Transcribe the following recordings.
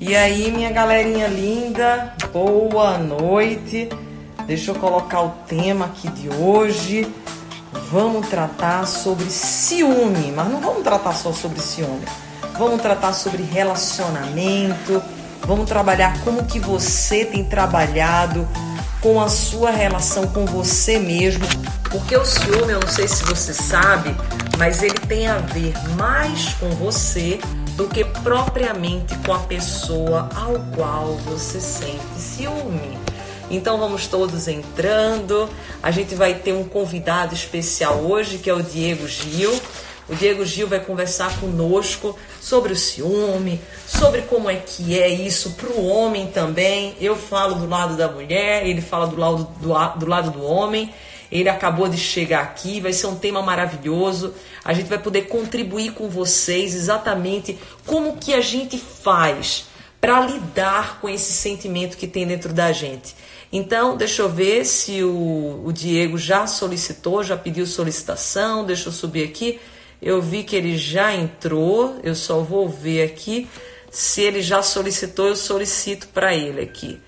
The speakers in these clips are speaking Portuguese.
E aí, minha galerinha linda, boa noite. Deixa eu colocar o tema aqui de hoje. Vamos tratar sobre ciúme, mas não vamos tratar só sobre ciúme. Vamos tratar sobre relacionamento. Vamos trabalhar como que você tem trabalhado com a sua relação com você mesmo, porque o ciúme, eu não sei se você sabe, mas ele tem a ver mais com você do que propriamente com a pessoa ao qual você sente ciúme. Então vamos todos entrando. A gente vai ter um convidado especial hoje, que é o Diego Gil. O Diego Gil vai conversar conosco sobre o ciúme, sobre como é que é isso para o homem também. Eu falo do lado da mulher, ele fala do lado do, do lado do homem. Ele acabou de chegar aqui, vai ser um tema maravilhoso. A gente vai poder contribuir com vocês exatamente como que a gente faz para lidar com esse sentimento que tem dentro da gente. Então, deixa eu ver se o, o Diego já solicitou, já pediu solicitação. Deixa eu subir aqui. Eu vi que ele já entrou. Eu só vou ver aqui. Se ele já solicitou, eu solicito para ele aqui.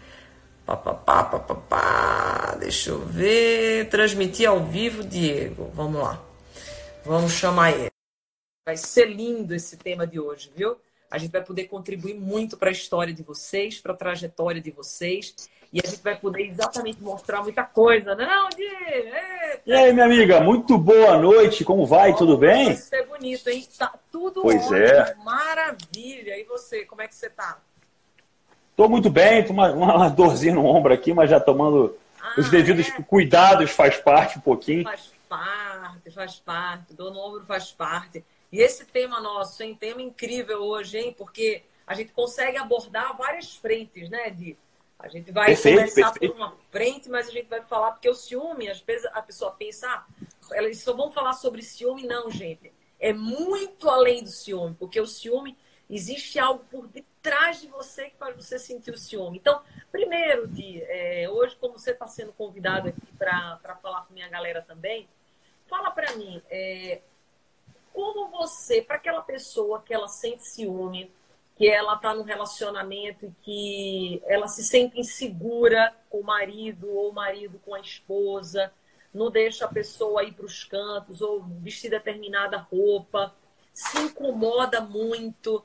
Papapá, papapá. Deixa eu ver. Transmitir ao vivo, Diego. Vamos lá. Vamos chamar ele. Vai ser lindo esse tema de hoje, viu? A gente vai poder contribuir muito para a história de vocês, para a trajetória de vocês. E a gente vai poder exatamente mostrar muita coisa, né, não, Di? E aí, minha amiga, muito boa noite, como vai? Tudo bem? Isso é bonito, hein? Tá tudo pois ótimo, é. maravilha. E você, como é que você tá? Tô muito bem, tô uma, uma dorzinha no ombro aqui, mas já tomando ah, os devidos é? cuidados, faz parte um pouquinho. Faz parte, faz parte, dor no ombro faz parte. E esse tema nosso, hein? Tema incrível hoje, hein? Porque a gente consegue abordar várias frentes, né, Di? A gente vai perfeito, começar perfeito. por uma frente, mas a gente vai falar, porque o ciúme, às vezes a pessoa pensa, ah, elas só vão falar sobre ciúme. Não, gente. É muito além do ciúme, porque o ciúme existe algo por detrás de você que faz você sentir o ciúme. Então, primeiro, Di, é, hoje, como você está sendo convidado aqui para falar com minha galera também, fala para mim, é, como você, para aquela pessoa que ela sente ciúme, que ela está num relacionamento e que ela se sente insegura com o marido ou o marido com a esposa, não deixa a pessoa ir para os cantos ou vestir determinada roupa, se incomoda muito.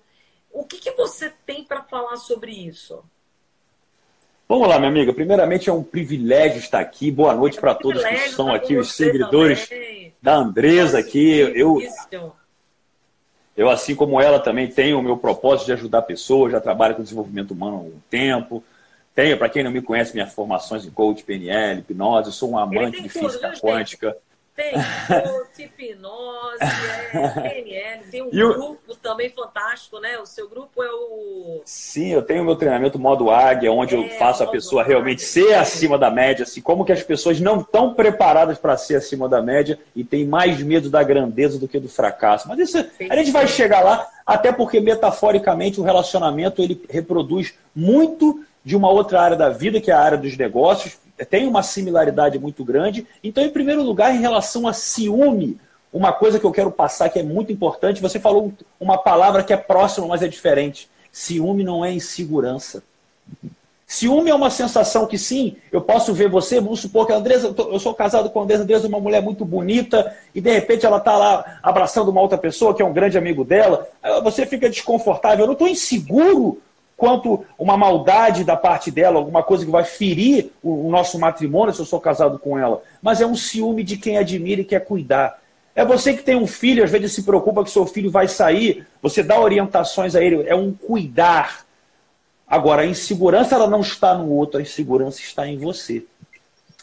O que, que você tem para falar sobre isso? Vamos lá, minha amiga. Primeiramente, é um privilégio estar aqui. Boa noite é um para todos que estão aqui, os seguidores também. da Andresa aqui. Eu, eu, assim como ela, também tenho o meu propósito de ajudar pessoas, já trabalho com desenvolvimento humano há um tempo. Tenho, para quem não me conhece, minhas formações em coach, PNL, hipnose, eu sou um amante de física quântica. Tem coach, hipnose, é, PNL, tem um e grupo também fantástico, né? O seu grupo é o. Sim, eu tenho meu treinamento modo águia, onde é, eu faço a pessoa águia. realmente ser acima da média, assim, como que as pessoas não estão preparadas para ser acima da média e têm mais medo da grandeza do que do fracasso. Mas isso, a gente vai chegar lá, até porque metaforicamente o relacionamento ele reproduz muito de uma outra área da vida, que é a área dos negócios, tem uma similaridade muito grande. Então, em primeiro lugar, em relação a ciúme, uma coisa que eu quero passar que é muito importante, você falou uma palavra que é próxima, mas é diferente. Ciúme não é insegurança. Ciúme é uma sensação que sim, eu posso ver você, vamos supor que a Andresa, eu sou casado com a Andresa, Andresa é uma mulher muito bonita, e de repente ela está lá abraçando uma outra pessoa que é um grande amigo dela, você fica desconfortável, eu não estou inseguro quanto uma maldade da parte dela, alguma coisa que vai ferir o, nosso matrimônio se eu sou casado com ela, mas é um ciúme de quem admira e quer cuidar. É você que tem um filho, às vezes se preocupa que seu filho vai sair, você dá orientações a ele, é um cuidar. Agora, a insegurança ela não está no outro, a insegurança está em você.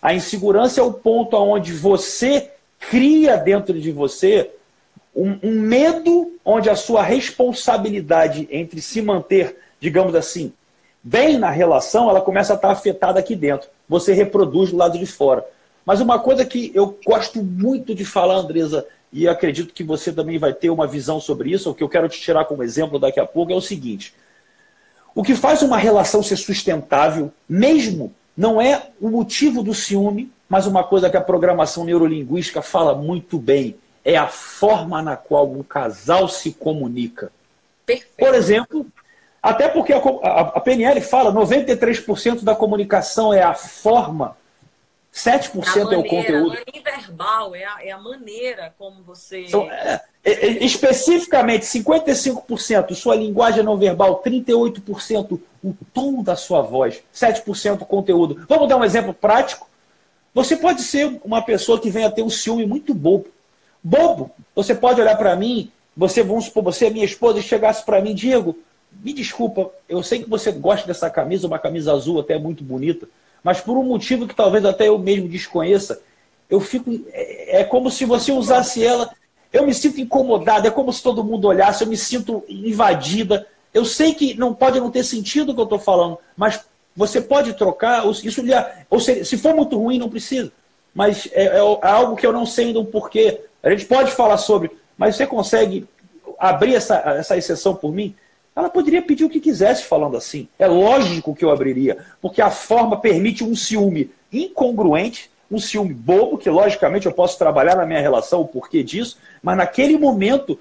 A insegurança é o ponto onde você cria dentro de você um, um medo onde a sua responsabilidade entre se manter digamos assim, bem na relação, ela começa a estar afetada aqui dentro. Você reproduz do lado de fora. Mas uma coisa que eu gosto muito de falar, Andresa, e acredito que você também vai ter uma visão sobre isso, o que eu quero te tirar como exemplo daqui a pouco é o seguinte: o que faz uma relação ser sustentável, mesmo, não é o motivo do ciúme, mas uma coisa que a programação neurolinguística fala muito bem: é a forma na qual um casal se comunica. Perfeito. Por exemplo, Até porque a, a, a PNL fala 93% da comunicação é a forma, 7% maneira, é o conteúdo. Não é verbal, é a, é a maneira como você. Então, é, é, é especificamente, 55% sua linguagem não verbal, 38% o tom da sua voz, 7% conteúdo. Vamos dar um exemplo prático? Você pode ser uma pessoa que venha ter um ciúme muito bobo. Bobo. Você pode olhar para mim, você, vamos supor, você é minha esposa e chegasse para mim, Diego, me desculpa, eu sei que você gosta dessa camisa, uma camisa azul até muito bonita, mas por um motivo que talvez até eu mesmo desconheça, eu fico. É, é como se você usasse ela. Eu me sinto incomodado, é como se todo mundo olhasse, eu me sinto invadida. Eu sei que não pode não ter sentido o que eu estou falando, mas você pode trocar, isso ou seja, se for muito ruim, não precisa. Mas é, é, é algo que eu não sei ainda o porquê. A gente pode falar sobre, mas você consegue abrir essa, essa exceção por mim? Ela poderia pedir o que quisesse falando assim. É lógico que eu abriria, porque a forma permite um ciúme incongruente, um ciúme bobo, que logicamente eu posso trabalhar na minha relação o porquê disso, mas naquele momento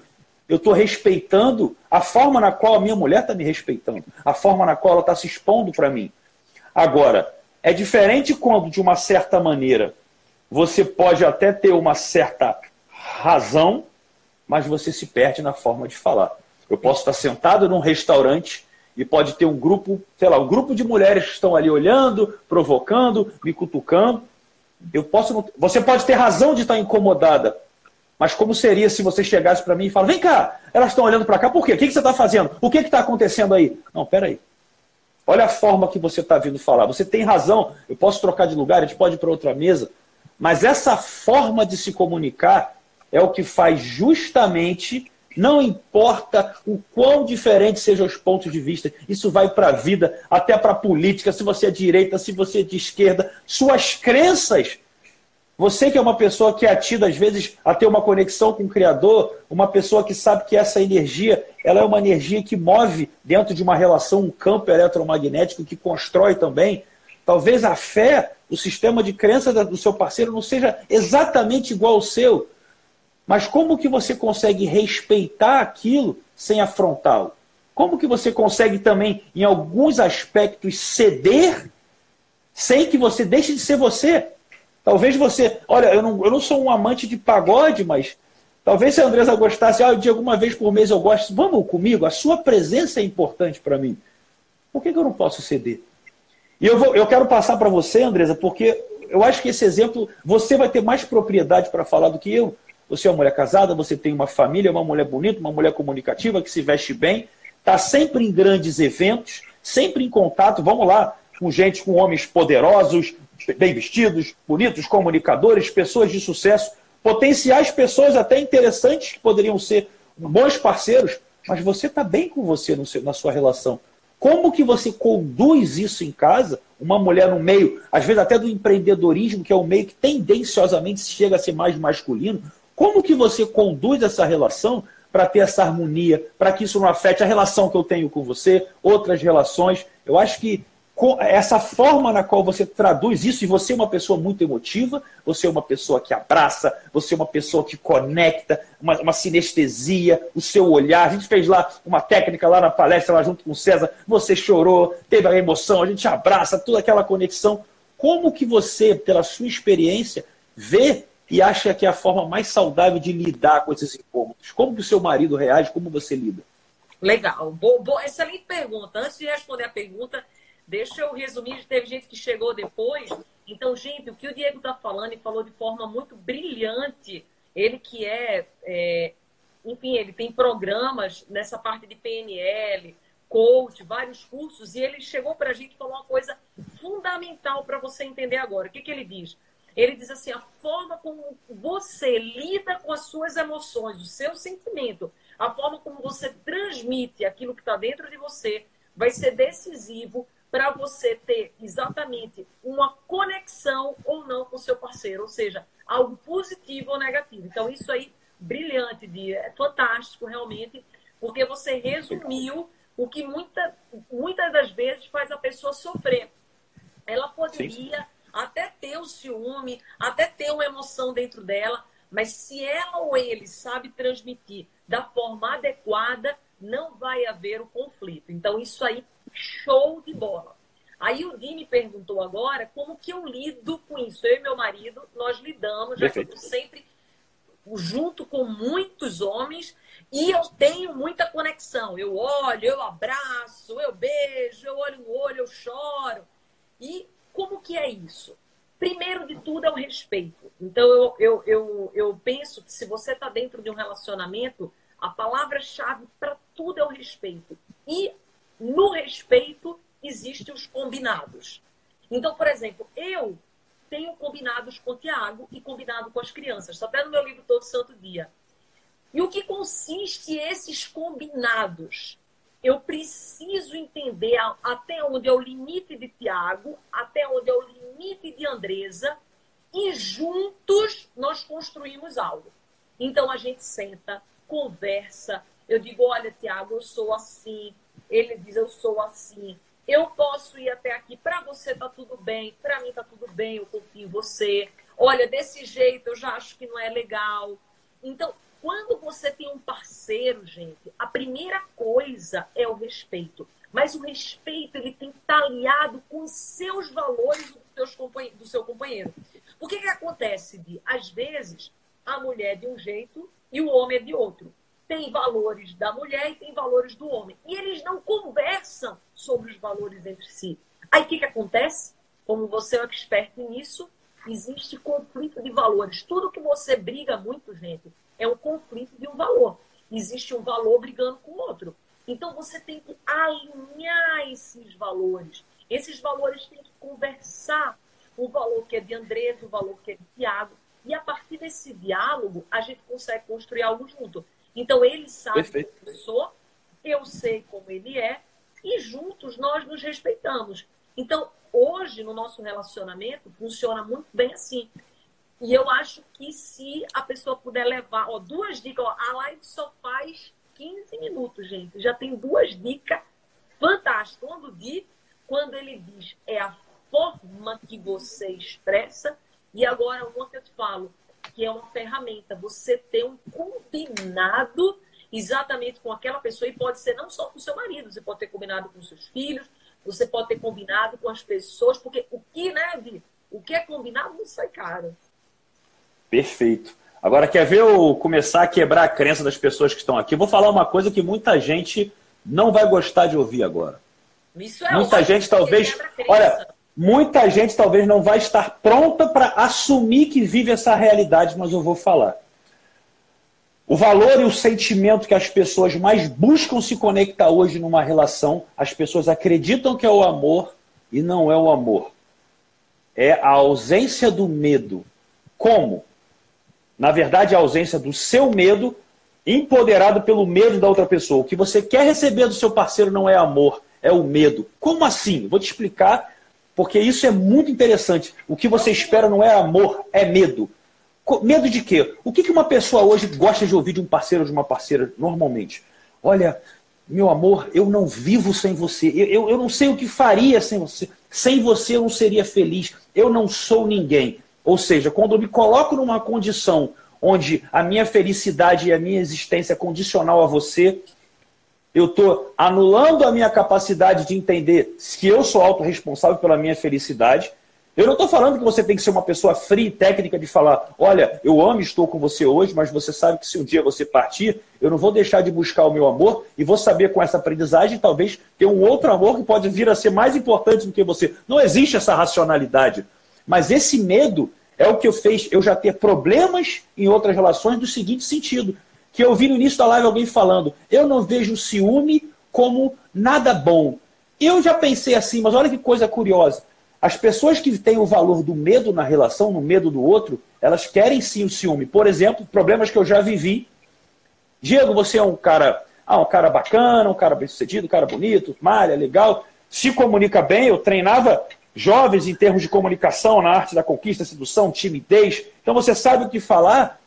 eu estou respeitando a forma na qual a minha mulher está me respeitando, a forma na qual ela está se expondo para mim. Agora, é diferente quando, de uma certa maneira, você pode até ter uma certa razão, mas você se perde na forma de falar. Eu posso estar sentado num restaurante e pode ter um grupo, sei lá, um grupo de mulheres que estão ali olhando, provocando, me cutucando. Eu posso, você pode ter razão de estar incomodada, mas como seria se você chegasse para mim e falasse: vem cá, elas estão olhando para cá, por quê? O que, você está fazendo? O que está acontecendo aí? Não, peraí. Olha a forma que você está vindo falar. Você tem razão, eu posso trocar de lugar, a gente pode ir para outra mesa. Mas essa forma de se comunicar é o que faz justamente não importa o quão diferentes sejam os pontos de vista, isso vai para a vida, até para a política, se você é direita, se você é de esquerda, suas crenças. Você que é uma pessoa que é atida, às vezes, a ter uma conexão com o Criador, uma pessoa que sabe que essa energia ela é uma energia que move dentro de uma relação um campo eletromagnético que constrói também. Talvez a fé, o sistema de crença do seu parceiro não seja exatamente igual ao seu, mas como que você consegue respeitar aquilo sem afrontá-lo? Como que você consegue também, em alguns aspectos, ceder sem que você deixe de ser você? Talvez você. Olha, eu não, eu não sou um amante de pagode, mas talvez se a Andresa gostasse, ah, de alguma vez por mês eu gosto, vamos comigo, a sua presença é importante para mim. Por que, que eu não posso ceder? E eu, vou, eu quero passar para você, Andresa, porque eu acho que esse exemplo você vai ter mais propriedade para falar do que eu. Você é uma mulher casada, você tem uma família, uma mulher bonita, uma mulher comunicativa que se veste bem, está sempre em grandes eventos, sempre em contato, vamos lá, com gente, com homens poderosos, bem vestidos, bonitos, comunicadores, pessoas de sucesso, potenciais pessoas até interessantes que poderiam ser bons parceiros, mas você está bem com você seu, na sua relação. Como que você conduz isso em casa? Uma mulher no meio, às vezes até do empreendedorismo, que é um meio que tendenciosamente chega a ser mais masculino, como que você conduz essa relação para ter essa harmonia, para que isso não afete a relação que eu tenho com você, outras relações? Eu acho que essa forma na qual você traduz isso, e você é uma pessoa muito emotiva, você é uma pessoa que abraça, você é uma pessoa que conecta, uma, uma sinestesia, o seu olhar. A gente fez lá uma técnica lá na palestra, lá junto com o César, você chorou, teve a emoção, a gente abraça, toda aquela conexão. Como que você, pela sua experiência, vê e acha que é a forma mais saudável de lidar com esses incômodos? Como que o seu marido reage? Como você lida? Legal. Bo, bo, excelente pergunta. Antes de responder a pergunta, deixa eu resumir. Teve gente que chegou depois. Então, gente, o que o Diego está falando e falou de forma muito brilhante, ele que é, é, enfim, ele tem programas nessa parte de PNL, coach, vários cursos, e ele chegou para a gente e falou uma coisa fundamental para você entender agora. O que, que ele diz? Ele diz assim: a forma como você lida com as suas emoções, o seu sentimento, a forma como você transmite aquilo que está dentro de você, vai ser decisivo para você ter exatamente uma conexão ou não com o seu parceiro, ou seja, algo positivo ou negativo. Então, isso aí, brilhante, dia, é fantástico realmente, porque você resumiu o que muita, muitas das vezes faz a pessoa sofrer. Ela poderia. Sim até ter o ciúme, até ter uma emoção dentro dela, mas se ela ou ele sabe transmitir da forma adequada, não vai haver o conflito. Então, isso aí, show de bola. Aí o Di me perguntou agora como que eu lido com isso. Eu e meu marido, nós lidamos, já estou sempre junto com muitos homens e eu tenho muita conexão. Eu olho, eu abraço, eu beijo, eu olho no olho, eu choro. E como que é isso? Primeiro de tudo é o respeito. Então eu, eu, eu, eu penso que se você está dentro de um relacionamento, a palavra-chave para tudo é o respeito. E no respeito existem os combinados. Então, por exemplo, eu tenho combinados com o Tiago e combinado com as crianças. Está até no meu livro Todo Santo Dia. E o que consiste esses combinados? Eu preciso entender até onde é o limite de Tiago, até onde é o limite de Andresa, e juntos nós construímos algo. Então a gente senta, conversa. Eu digo: olha, Tiago, eu sou assim. Ele diz: eu sou assim. Eu posso ir até aqui. Para você tá tudo bem. Para mim tá tudo bem. Eu confio em você. Olha, desse jeito eu já acho que não é legal. Então, quando você tem um parceiro, gente, a primeira coisa é o respeito. Mas o respeito ele tem que estar alinhado com os seus valores do seu companheiro. O que, que acontece, de Às vezes, a mulher é de um jeito e o homem é de outro tem valores da mulher e tem valores do homem. E eles não conversam sobre os valores entre si. Aí o que, que acontece? Como você é um expert nisso, existe conflito de valores. Tudo que você briga muito, gente, é um conflito de um valor. Existe um valor brigando com o outro. Então você tem que alinhar esses valores. Esses valores têm que conversar. O valor que é de Andrés, o valor que é de Tiago. E a partir desse diálogo, a gente consegue construir algo junto. Então ele sabe Perfeito. como eu sou, eu sei como ele é, e juntos nós nos respeitamos. Então, hoje, no nosso relacionamento, funciona muito bem assim. E eu acho que se a pessoa puder levar, ó, duas dicas, ó, a live só faz 15 minutos, gente. Já tem duas dicas fantásticas. Quando diz, quando ele diz é a forma que você expressa, e agora uma que eu te falo, que é uma ferramenta. Você ter um combinado exatamente com aquela pessoa e pode ser não só com seu marido, você pode ter combinado com seus filhos, você pode ter combinado com as pessoas, porque o que, né, Vi? O que é combinado não sai caro. Perfeito. Agora, quer ver eu começar a quebrar a crença das pessoas que estão aqui? Vou falar uma coisa que muita gente não vai gostar de ouvir agora. Isso é muita gente talvez. Olha, Muita gente talvez não vai estar pronta para assumir que vive essa realidade, mas eu vou falar. O valor e o sentimento que as pessoas mais buscam se conectar hoje numa relação, as pessoas acreditam que é o amor e não é o amor. É a ausência do medo. Como? Na verdade, a ausência do seu medo, empoderado pelo medo da outra pessoa. O que você quer receber do seu parceiro não é amor, é o medo. Como assim? Vou te explicar porque isso é muito interessante. O que você espera não é amor, é medo. Medo de quê? O que uma pessoa hoje gosta de ouvir de um parceiro ou de uma parceira normalmente? Olha, meu amor, eu não vivo sem você. Eu, eu, eu não sei o que faria sem você. Sem você eu não seria feliz. Eu não sou ninguém. Ou seja, quando eu me coloco numa condição onde a minha felicidade e a minha existência é condicional a você, eu estou anulando a minha capacidade de entender que eu sou autorresponsável pela minha felicidade. Eu não estou falando que você tem que ser uma pessoa fria e técnica de falar, olha, eu amo e estou com você hoje, mas você sabe que se um dia você partir, eu não vou deixar de buscar o meu amor e vou saber com essa aprendizagem talvez ter um outro amor que pode vir a ser mais importante do que você. Não existe essa racionalidade. Mas esse medo é o que fez eu já ter problemas em outras relações do seguinte sentido que eu vi no início da live alguém falando, eu não vejo ciúme como nada bom. Eu já pensei assim, mas olha que coisa curiosa. As pessoas que têm o valor do medo na relação, no medo do outro, elas querem sim o ciúme. Por exemplo, problemas que eu já vivi. Diego, você é um cara, ah, um cara bacana, um cara bem-sucedido, um cara bonito, malha, legal, se comunica bem. Eu treinava jovens em termos de comunicação na arte da conquista, sedução, timidez. Então você sabe o que falar,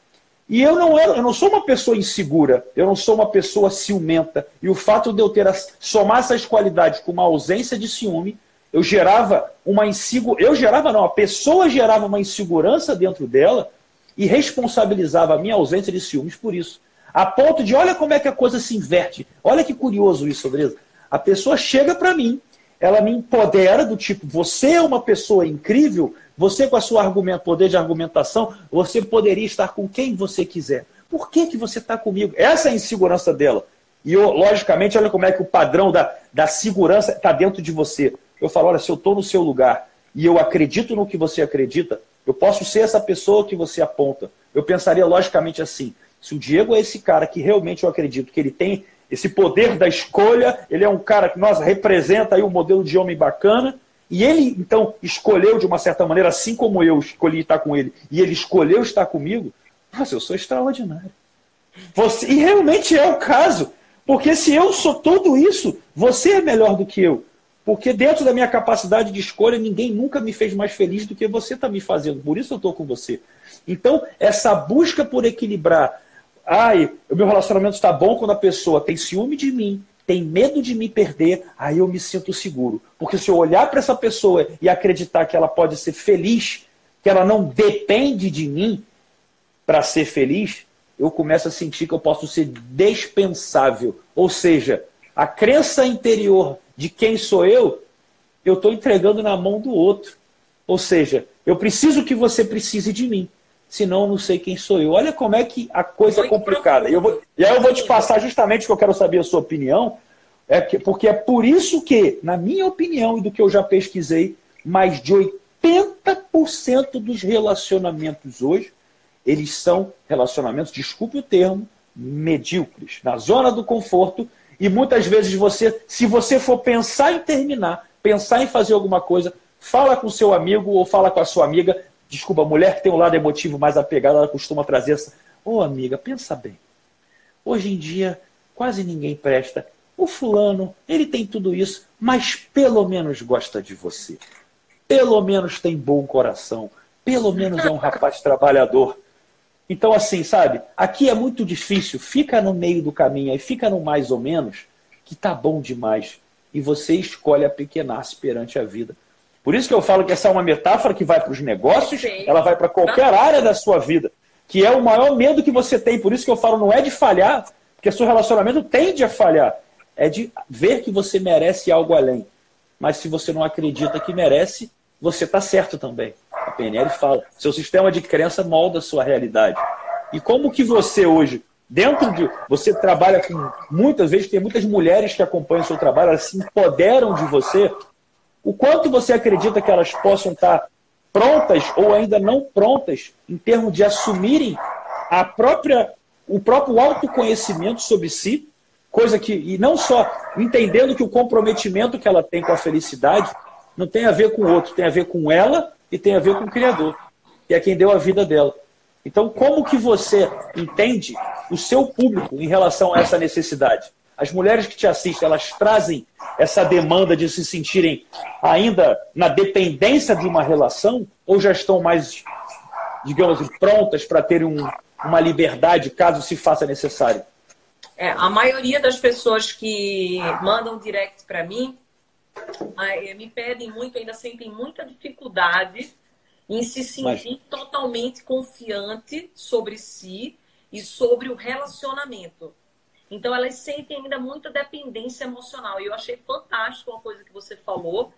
e eu não, era, eu não sou uma pessoa insegura, eu não sou uma pessoa ciumenta. E o fato de eu ter a, somar essas qualidades com uma ausência de ciúme, eu gerava uma insegurança. Eu gerava, não, a pessoa gerava uma insegurança dentro dela e responsabilizava a minha ausência de ciúmes por isso. A ponto de, olha como é que a coisa se inverte. Olha que curioso isso, beleza? A pessoa chega para mim, ela me empodera do tipo, você é uma pessoa incrível, você com a sua argumento, poder de argumentação, você poderia estar com quem você quiser. Por que, que você está comigo? Essa é a insegurança dela. E, eu, logicamente, olha como é que o padrão da, da segurança está dentro de você. Eu falo, olha, se eu estou no seu lugar e eu acredito no que você acredita, eu posso ser essa pessoa que você aponta. Eu pensaria, logicamente, assim, se o Diego é esse cara que realmente eu acredito que ele tem esse poder da escolha, ele é um cara que, nós representa aí um modelo de homem bacana, e ele, então, escolheu de uma certa maneira, assim como eu escolhi estar com ele, e ele escolheu estar comigo, nossa, eu sou extraordinário. Você, e realmente é o caso. Porque se eu sou tudo isso, você é melhor do que eu. Porque dentro da minha capacidade de escolha, ninguém nunca me fez mais feliz do que você está me fazendo. Por isso eu estou com você. Então, essa busca por equilibrar. Ai, o meu relacionamento está bom quando a pessoa tem ciúme de mim, tem medo de me perder, aí eu me sinto seguro. Porque se eu olhar para essa pessoa e acreditar que ela pode ser feliz, que ela não depende de mim para ser feliz, eu começo a sentir que eu posso ser dispensável. Ou seja, a crença interior de quem sou eu, eu estou entregando na mão do outro. Ou seja, eu preciso que você precise de mim. Senão não sei quem sou eu. Olha como é que a coisa é complicada. Eu vou, e aí eu vou te passar justamente o que eu quero saber a sua opinião. É que, porque é por isso que, na minha opinião e do que eu já pesquisei, mais de 80% dos relacionamentos hoje eles são relacionamentos, desculpe o termo, medíocres, na zona do conforto. E muitas vezes você, se você for pensar em terminar, pensar em fazer alguma coisa, fala com seu amigo ou fala com a sua amiga. Desculpa, a mulher que tem um lado emotivo mais apegado, ela costuma trazer essa. Ô oh, amiga, pensa bem. Hoje em dia, quase ninguém presta. O fulano, ele tem tudo isso, mas pelo menos gosta de você. Pelo menos tem bom coração. Pelo menos é um rapaz trabalhador. Então, assim, sabe? Aqui é muito difícil. Fica no meio do caminho, aí fica no mais ou menos, que tá bom demais. E você escolhe a pequenasse perante a vida. Por isso que eu falo que essa é uma metáfora que vai para os negócios, ela vai para qualquer área da sua vida. Que é o maior medo que você tem. Por isso que eu falo, não é de falhar, porque seu relacionamento tende a falhar. É de ver que você merece algo além. Mas se você não acredita que merece, você está certo também. A PNL fala, seu sistema de crença molda a sua realidade. E como que você hoje, dentro de. Você trabalha com. Muitas vezes tem muitas mulheres que acompanham o seu trabalho, elas se empoderam de você. O quanto você acredita que elas possam estar prontas ou ainda não prontas em termos de assumirem a própria, o próprio autoconhecimento sobre si, coisa que. E não só entendendo que o comprometimento que ela tem com a felicidade não tem a ver com o outro, tem a ver com ela e tem a ver com o Criador, que é quem deu a vida dela. Então, como que você entende o seu público em relação a essa necessidade? As mulheres que te assistem, elas trazem essa demanda de se sentirem ainda na dependência de uma relação ou já estão mais, digamos assim, prontas para terem um, uma liberdade caso se faça necessário? É, a maioria das pessoas que mandam direct para mim me pedem muito, ainda sentem muita dificuldade em se sentir Mas... totalmente confiante sobre si e sobre o relacionamento. Então elas sentem ainda muita dependência emocional. E eu achei fantástico uma coisa que você falou,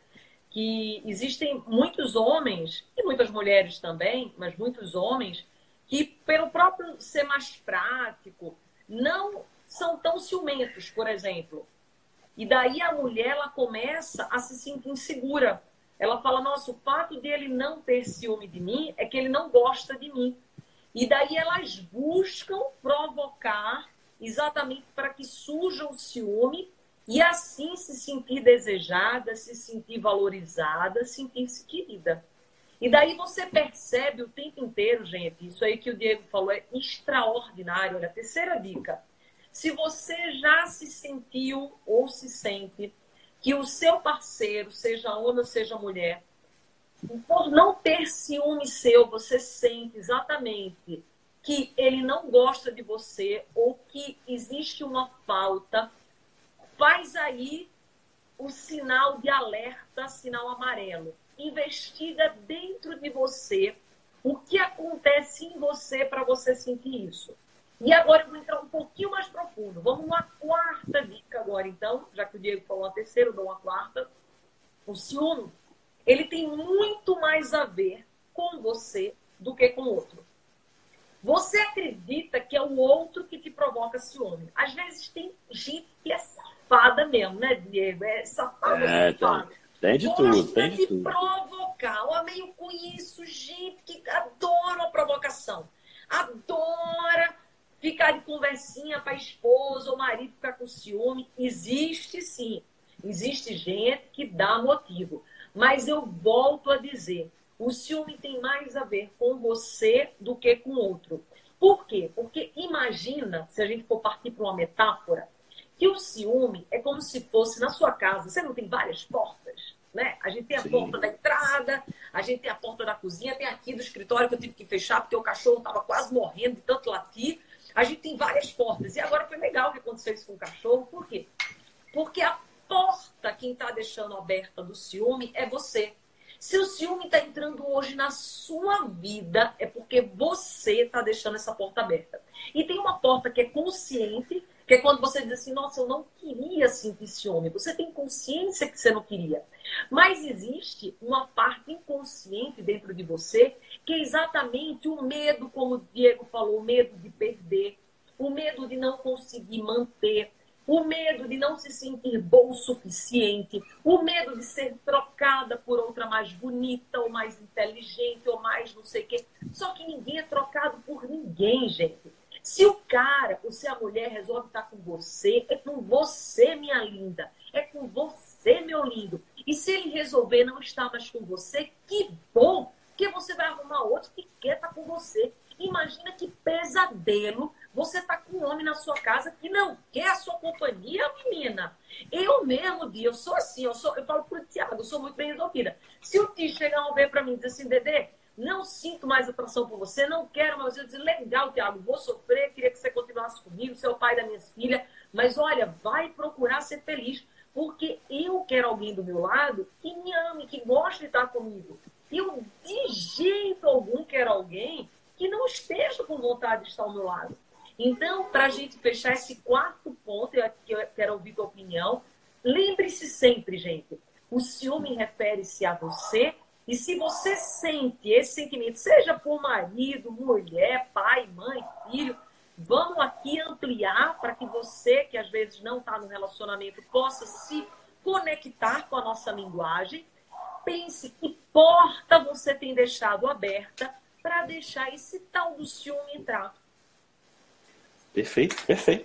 que existem muitos homens e muitas mulheres também, mas muitos homens que pelo próprio ser mais prático, não são tão ciumentos, por exemplo. E daí a mulher ela começa a se sentir insegura. Ela fala: Nossa, o fato dele não ter ciúme de mim é que ele não gosta de mim. E daí elas buscam provocar exatamente para que surja o ciúme e assim se sentir desejada, se sentir valorizada, sentir-se querida. E daí você percebe o tempo inteiro, gente, isso aí que o Diego falou é extraordinário. Olha, terceira dica se você já se sentiu ou se sente que o seu parceiro, seja homem ou seja mulher, por não ter ciúme seu, você sente exatamente que ele não gosta de você ou que existe uma falta, faz aí o sinal de alerta, sinal amarelo. Investiga dentro de você o que acontece em você para você sentir isso. E agora eu vou entrar um pouquinho mais profundo. Vamos numa quarta dica agora, então, já que o Diego falou a terceira, eu dou uma quarta. O ciúme, ele tem muito mais a ver com você do que com o outro. Você acredita que é o outro que te provoca ciúme. Às vezes tem gente que é safada mesmo, né, Diego? É safada, é, safada. Tem, tem de tudo, tem de, de tudo. provocar. Eu meio conheço gente que adora a provocação. Adora ficar de conversinha para a esposa ou marido ficar com ciúme. Existe sim. Existe gente que dá motivo. Mas eu volto a dizer, o ciúme tem mais a ver com você do que com o outro. Por quê? Porque imagina, se a gente for partir para uma metáfora, que o ciúme é como se fosse na sua casa. Você não tem várias portas? Né? A gente tem a Sim. porta da entrada, a gente tem a porta da cozinha, tem aqui do escritório que eu tive que fechar porque o cachorro estava quase morrendo de tanto latir. A gente tem várias portas. E agora foi legal que aconteceu isso com o cachorro. Por quê? Porque a porta, quem está deixando aberta do ciúme, é você. Se o ciúme está entrando hoje na sua vida, é porque você está deixando essa porta aberta. E tem uma porta que é consciente, que é quando você diz assim, nossa, eu não queria sentir ciúme. Você tem consciência que você não queria. Mas existe uma parte inconsciente dentro de você, que é exatamente o medo, como o Diego falou, o medo de perder, o medo de não conseguir manter, o medo de não se sentir bom o suficiente, o medo de ser trocada por outra mais bonita, ou mais inteligente, ou mais não sei o quê. Só que ninguém é trocado por ninguém, gente. Se o cara ou se a mulher resolve estar com você, é com você, minha linda. É com você, meu lindo. E se ele resolver não estar mais com você, que bom, que você vai arrumar outro que quer estar com você. Imagina que pesadelo você tá com um homem na sua casa que não quer a sua companhia, menina. Eu mesmo, dia, eu sou assim, eu, sou, eu falo pro Tiago, eu sou muito bem resolvida. Se o Ti chegar um ver para mim e dizer assim, Dedê, não sinto mais atração por você, não quero mais. Eu dizer, legal, Tiago, vou sofrer, queria que você continuasse comigo, você é o pai das minhas filhas, mas olha, vai procurar ser feliz, porque eu quero alguém do meu lado que me ame, que goste de estar comigo. Eu, de jeito algum, quero alguém que não esteja com vontade de estar ao meu lado. Então, para a gente fechar esse quarto ponto, eu quero ouvir tua opinião. Lembre-se sempre, gente, o ciúme refere-se a você. E se você sente esse sentimento, seja por marido, mulher, pai, mãe, filho, vamos aqui ampliar para que você, que às vezes não está no relacionamento, possa se conectar com a nossa linguagem. Pense que porta você tem deixado aberta para deixar esse tal do ciúme entrar. Perfeito, perfeito.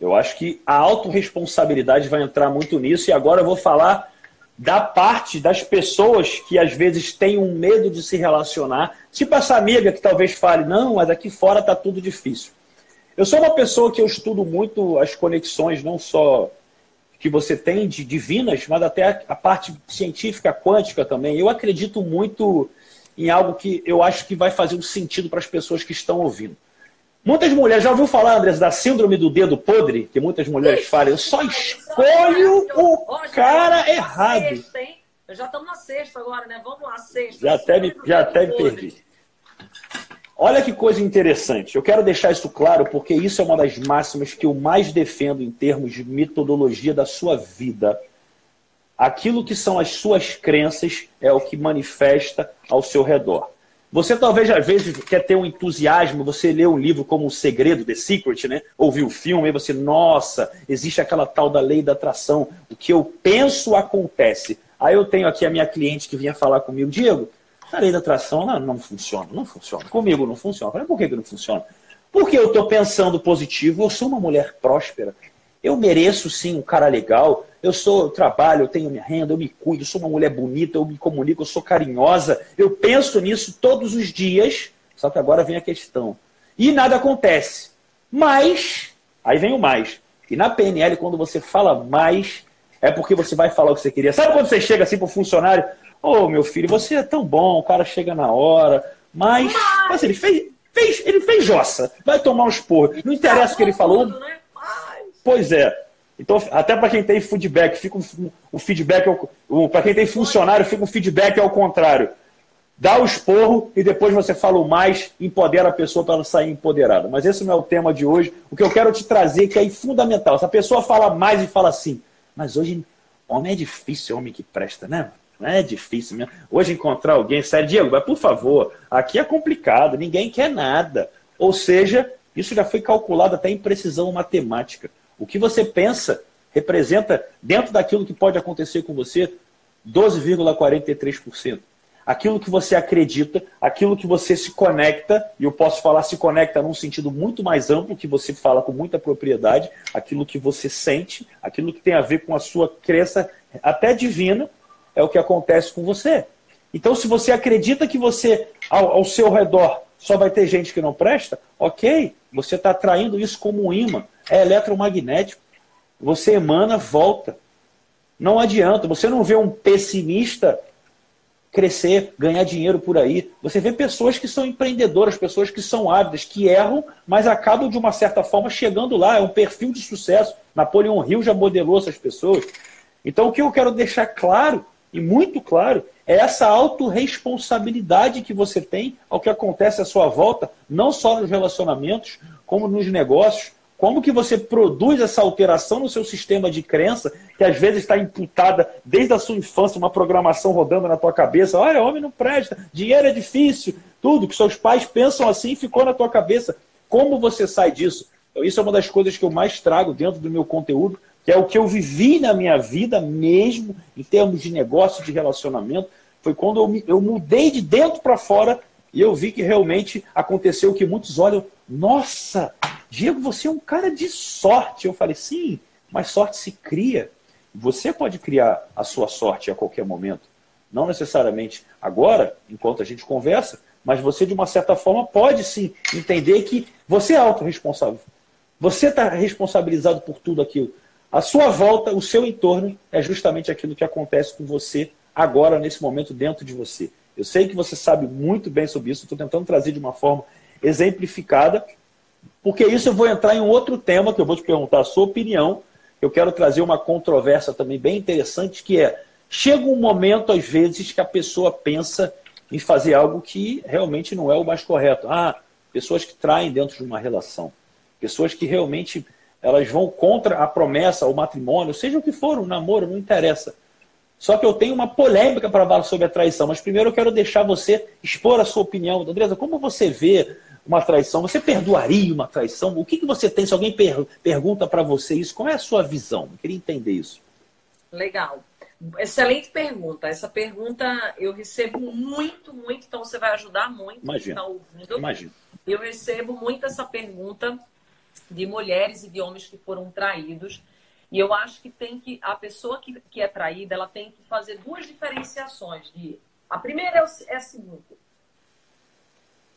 Eu acho que a autorresponsabilidade vai entrar muito nisso e agora eu vou falar da parte das pessoas que às vezes têm um medo de se relacionar, tipo essa amiga que talvez fale, não, mas aqui fora tá tudo difícil. Eu sou uma pessoa que eu estudo muito as conexões, não só que você tem de divinas, mas até a parte científica quântica também. Eu acredito muito em algo que eu acho que vai fazer um sentido para as pessoas que estão ouvindo. Muitas mulheres, já ouviu falar, Andrés, da síndrome do dedo podre? Que muitas mulheres falam, eu só escolho o cara errado. Sexta, hein? Já estamos na sexta agora, né? Vamos lá, sexta. Já até me, já até me perdi. Olha que coisa interessante. Eu quero deixar isso claro porque isso é uma das máximas que eu mais defendo em termos de metodologia da sua vida. Aquilo que são as suas crenças é o que manifesta ao seu redor. Você talvez às vezes quer ter um entusiasmo, você lê um livro como O Segredo, The Secret, né? Ouviu o filme, e você, nossa, existe aquela tal da lei da atração. O que eu penso acontece. Aí eu tenho aqui a minha cliente que vinha falar comigo, Diego, a lei da atração não, não funciona, não funciona. Comigo não funciona. Falei, por que, que não funciona? Porque eu estou pensando positivo, eu sou uma mulher próspera, eu mereço sim um cara legal. Eu sou, eu trabalho, eu tenho minha renda, eu me cuido, eu sou uma mulher bonita, eu me comunico, eu sou carinhosa. Eu penso nisso todos os dias. Só que agora vem a questão. E nada acontece. Mas, aí vem o mais. E na PNL, quando você fala mais, é porque você vai falar o que você queria. Sabe quando você chega assim para o funcionário? Ô, oh, meu filho, você é tão bom, o cara chega na hora, mas, mas ele fez, fez, ele fez jossa, vai tomar um esporro. Não interessa o que ele falou. Né? Pois é. Então, até para quem tem feedback, fica o, o feedback, para quem tem funcionário, fica o feedback ao contrário. dá o esporro e depois você fala o mais, empodera a pessoa para ela sair empoderada. Mas esse não é o tema de hoje. O que eu quero te trazer que é fundamental. Essa pessoa fala mais e fala assim, mas hoje homem é difícil, homem que presta, né? Não é difícil mesmo. Hoje encontrar alguém, sério, Diego, mas por favor, aqui é complicado, ninguém quer nada. Ou seja, isso já foi calculado até em precisão matemática. O que você pensa representa, dentro daquilo que pode acontecer com você, 12,43% aquilo que você acredita, aquilo que você se conecta, e eu posso falar se conecta num sentido muito mais amplo, que você fala com muita propriedade, aquilo que você sente, aquilo que tem a ver com a sua crença até divina, é o que acontece com você. Então, se você acredita que você, ao, ao seu redor, só vai ter gente que não presta, ok, você está atraindo isso como um imã, é eletromagnético. Você emana, volta. Não adianta, você não vê um pessimista crescer, ganhar dinheiro por aí. Você vê pessoas que são empreendedoras, pessoas que são ávidas, que erram, mas acabam de uma certa forma chegando lá. É um perfil de sucesso. Napoleão Hill já modelou essas pessoas. Então o que eu quero deixar claro, e muito claro, é essa autorresponsabilidade que você tem ao que acontece à sua volta, não só nos relacionamentos, como nos negócios, como que você produz essa alteração no seu sistema de crença, que às vezes está imputada desde a sua infância, uma programação rodando na tua cabeça, olha, homem não presta, dinheiro é difícil, tudo que seus pais pensam assim ficou na tua cabeça. Como você sai disso? Então, isso é uma das coisas que eu mais trago dentro do meu conteúdo, que é o que eu vivi na minha vida mesmo, em termos de negócio, de relacionamento, foi quando eu, eu mudei de dentro para fora e eu vi que realmente aconteceu o que muitos olham, nossa, Diego, você é um cara de sorte. Eu falei, sim, mas sorte se cria. Você pode criar a sua sorte a qualquer momento. Não necessariamente agora, enquanto a gente conversa, mas você, de uma certa forma, pode sim entender que você é autorresponsável. Você está responsabilizado por tudo aquilo. A sua volta, o seu entorno, é justamente aquilo que acontece com você agora, nesse momento, dentro de você. Eu sei que você sabe muito bem sobre isso, estou tentando trazer de uma forma exemplificada, porque isso eu vou entrar em um outro tema que eu vou te perguntar a sua opinião. Eu quero trazer uma controvérsia também bem interessante, que é, chega um momento, às vezes, que a pessoa pensa em fazer algo que realmente não é o mais correto. Ah, pessoas que traem dentro de uma relação. Pessoas que realmente elas vão contra a promessa, o matrimônio, seja o que for, um namoro, não interessa. Só que eu tenho uma polêmica para falar sobre a traição, mas primeiro eu quero deixar você expor a sua opinião. Andresa, como você vê uma traição? Você perdoaria uma traição? O que, que você tem? Se alguém per pergunta para você isso, qual é a sua visão? Eu queria entender isso. Legal. Excelente pergunta. Essa pergunta eu recebo muito, muito, então você vai ajudar muito Imagina. Tá ouvindo. Imagina. Eu recebo muito essa pergunta de mulheres e de homens que foram traídos. E eu acho que tem que a pessoa que, que é traída, ela tem que fazer duas diferenciações. De, a primeira é, o, é a seguinte: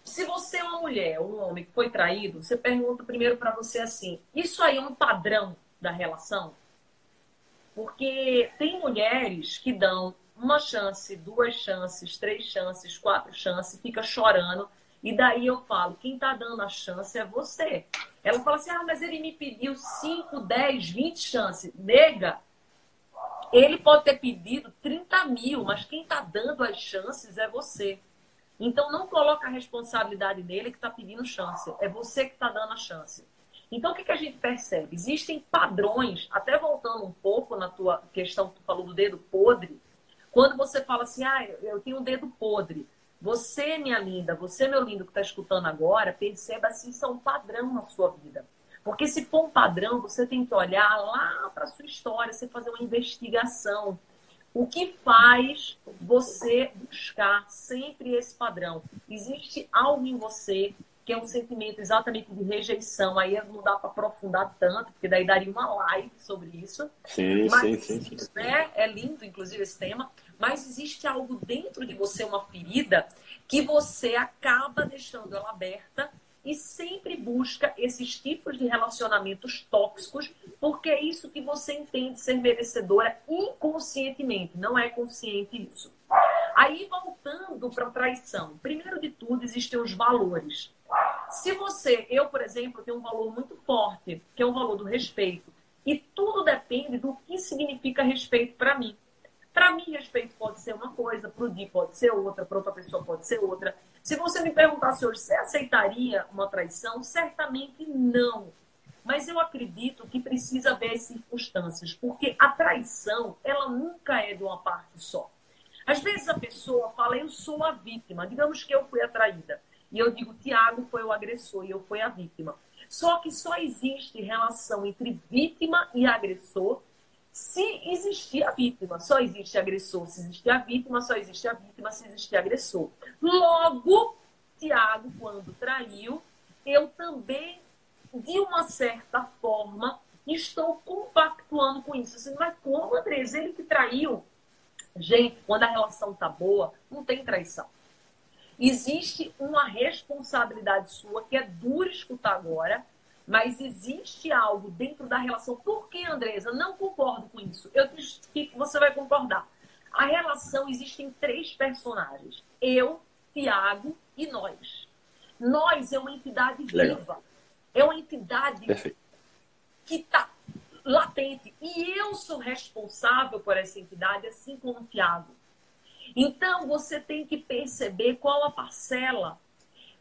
se você é uma mulher ou um homem que foi traído, você pergunta primeiro para você assim: isso aí é um padrão da relação? Porque tem mulheres que dão uma chance, duas chances, três chances, quatro chances, fica chorando e daí eu falo, quem está dando a chance é você. Ela fala assim, ah, mas ele me pediu 5, 10, 20 chances. Nega, ele pode ter pedido 30 mil, mas quem está dando as chances é você. Então não coloca a responsabilidade nele que está pedindo chance. É você que está dando a chance. Então o que, que a gente percebe? Existem padrões, até voltando um pouco na tua questão que tu falou do dedo podre, quando você fala assim, ah, eu tenho um dedo podre. Você, minha linda, você, meu lindo que está escutando agora, perceba se isso é um padrão na sua vida. Porque se for um padrão, você tem que olhar lá para a sua história, você fazer uma investigação. O que faz você buscar sempre esse padrão? Existe algo em você que é um sentimento exatamente de rejeição. Aí não dá para aprofundar tanto, porque daí daria uma live sobre isso. Sim, Mas, sim, sim. Né? É lindo, inclusive, esse tema mas existe algo dentro de você, uma ferida, que você acaba deixando ela aberta e sempre busca esses tipos de relacionamentos tóxicos, porque é isso que você entende ser merecedora inconscientemente, não é consciente isso. Aí voltando para a traição, primeiro de tudo existem os valores. Se você, eu por exemplo, tenho um valor muito forte, que é o valor do respeito, e tudo depende do que significa respeito para mim. Para mim, respeito pode ser uma coisa, para o Di pode ser outra, para outra pessoa pode ser outra. Se você me perguntasse hoje, você aceitaria uma traição? Certamente não. Mas eu acredito que precisa ver as circunstâncias, porque a traição, ela nunca é de uma parte só. Às vezes a pessoa fala, eu sou a vítima. Digamos que eu fui atraída. E eu digo, Tiago foi o agressor e eu fui a vítima. Só que só existe relação entre vítima e agressor se existir a vítima. Só existe agressor se existir a vítima, só existe a vítima se existir agressor. Logo, Tiago, quando traiu, eu também, de uma certa forma, estou compactuando com isso. Assim, mas como, Andrés? Ele que traiu. Gente, quando a relação tá boa, não tem traição. Existe uma responsabilidade sua que é dura escutar agora, mas existe algo dentro da relação. Por que, Andresa? Não concordo com isso. Eu te explico, você vai concordar. A relação existe em três personagens: eu, Tiago e nós. Nós é uma entidade Legal. viva. É uma entidade Perfeito. que está latente. E eu sou responsável por essa entidade, assim como o Tiago. Então, você tem que perceber qual a parcela.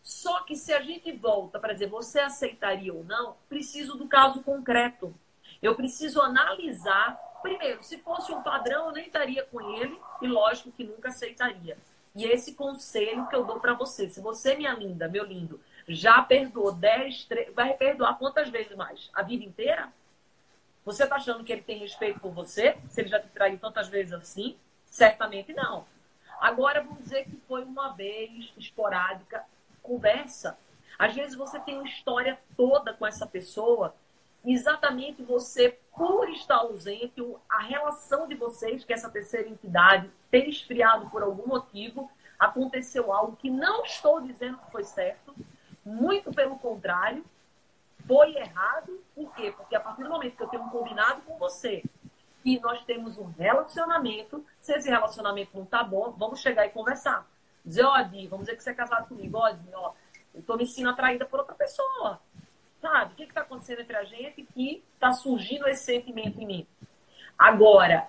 Só que se a gente volta para dizer você aceitaria ou não, preciso do caso concreto. Eu preciso analisar. Primeiro, se fosse um padrão, eu nem estaria com ele e, lógico, que nunca aceitaria. E esse conselho que eu dou para você. Se você, minha linda, meu lindo, já perdoou 10, 3, vai perdoar quantas vezes mais? A vida inteira? Você está achando que ele tem respeito por você? Se ele já te traiu tantas vezes assim? Certamente não. Agora, vamos dizer que foi uma vez esporádica, conversa. Às vezes você tem uma história toda com essa pessoa, exatamente você, por estar ausente, a relação de vocês, que essa terceira entidade, ter esfriado por algum motivo, aconteceu algo que não estou dizendo que foi certo, muito pelo contrário, foi errado. Por quê? Porque a partir do momento que eu tenho um combinado com você, que nós temos um relacionamento. Se esse relacionamento não tá bom, vamos chegar e conversar. Dizer, ó, Di, vamos dizer que você é casado comigo, ó, Di, ó, eu tô me sentindo atraída por outra pessoa. Sabe? O que, que tá acontecendo entre a gente que tá surgindo esse sentimento em mim? Agora,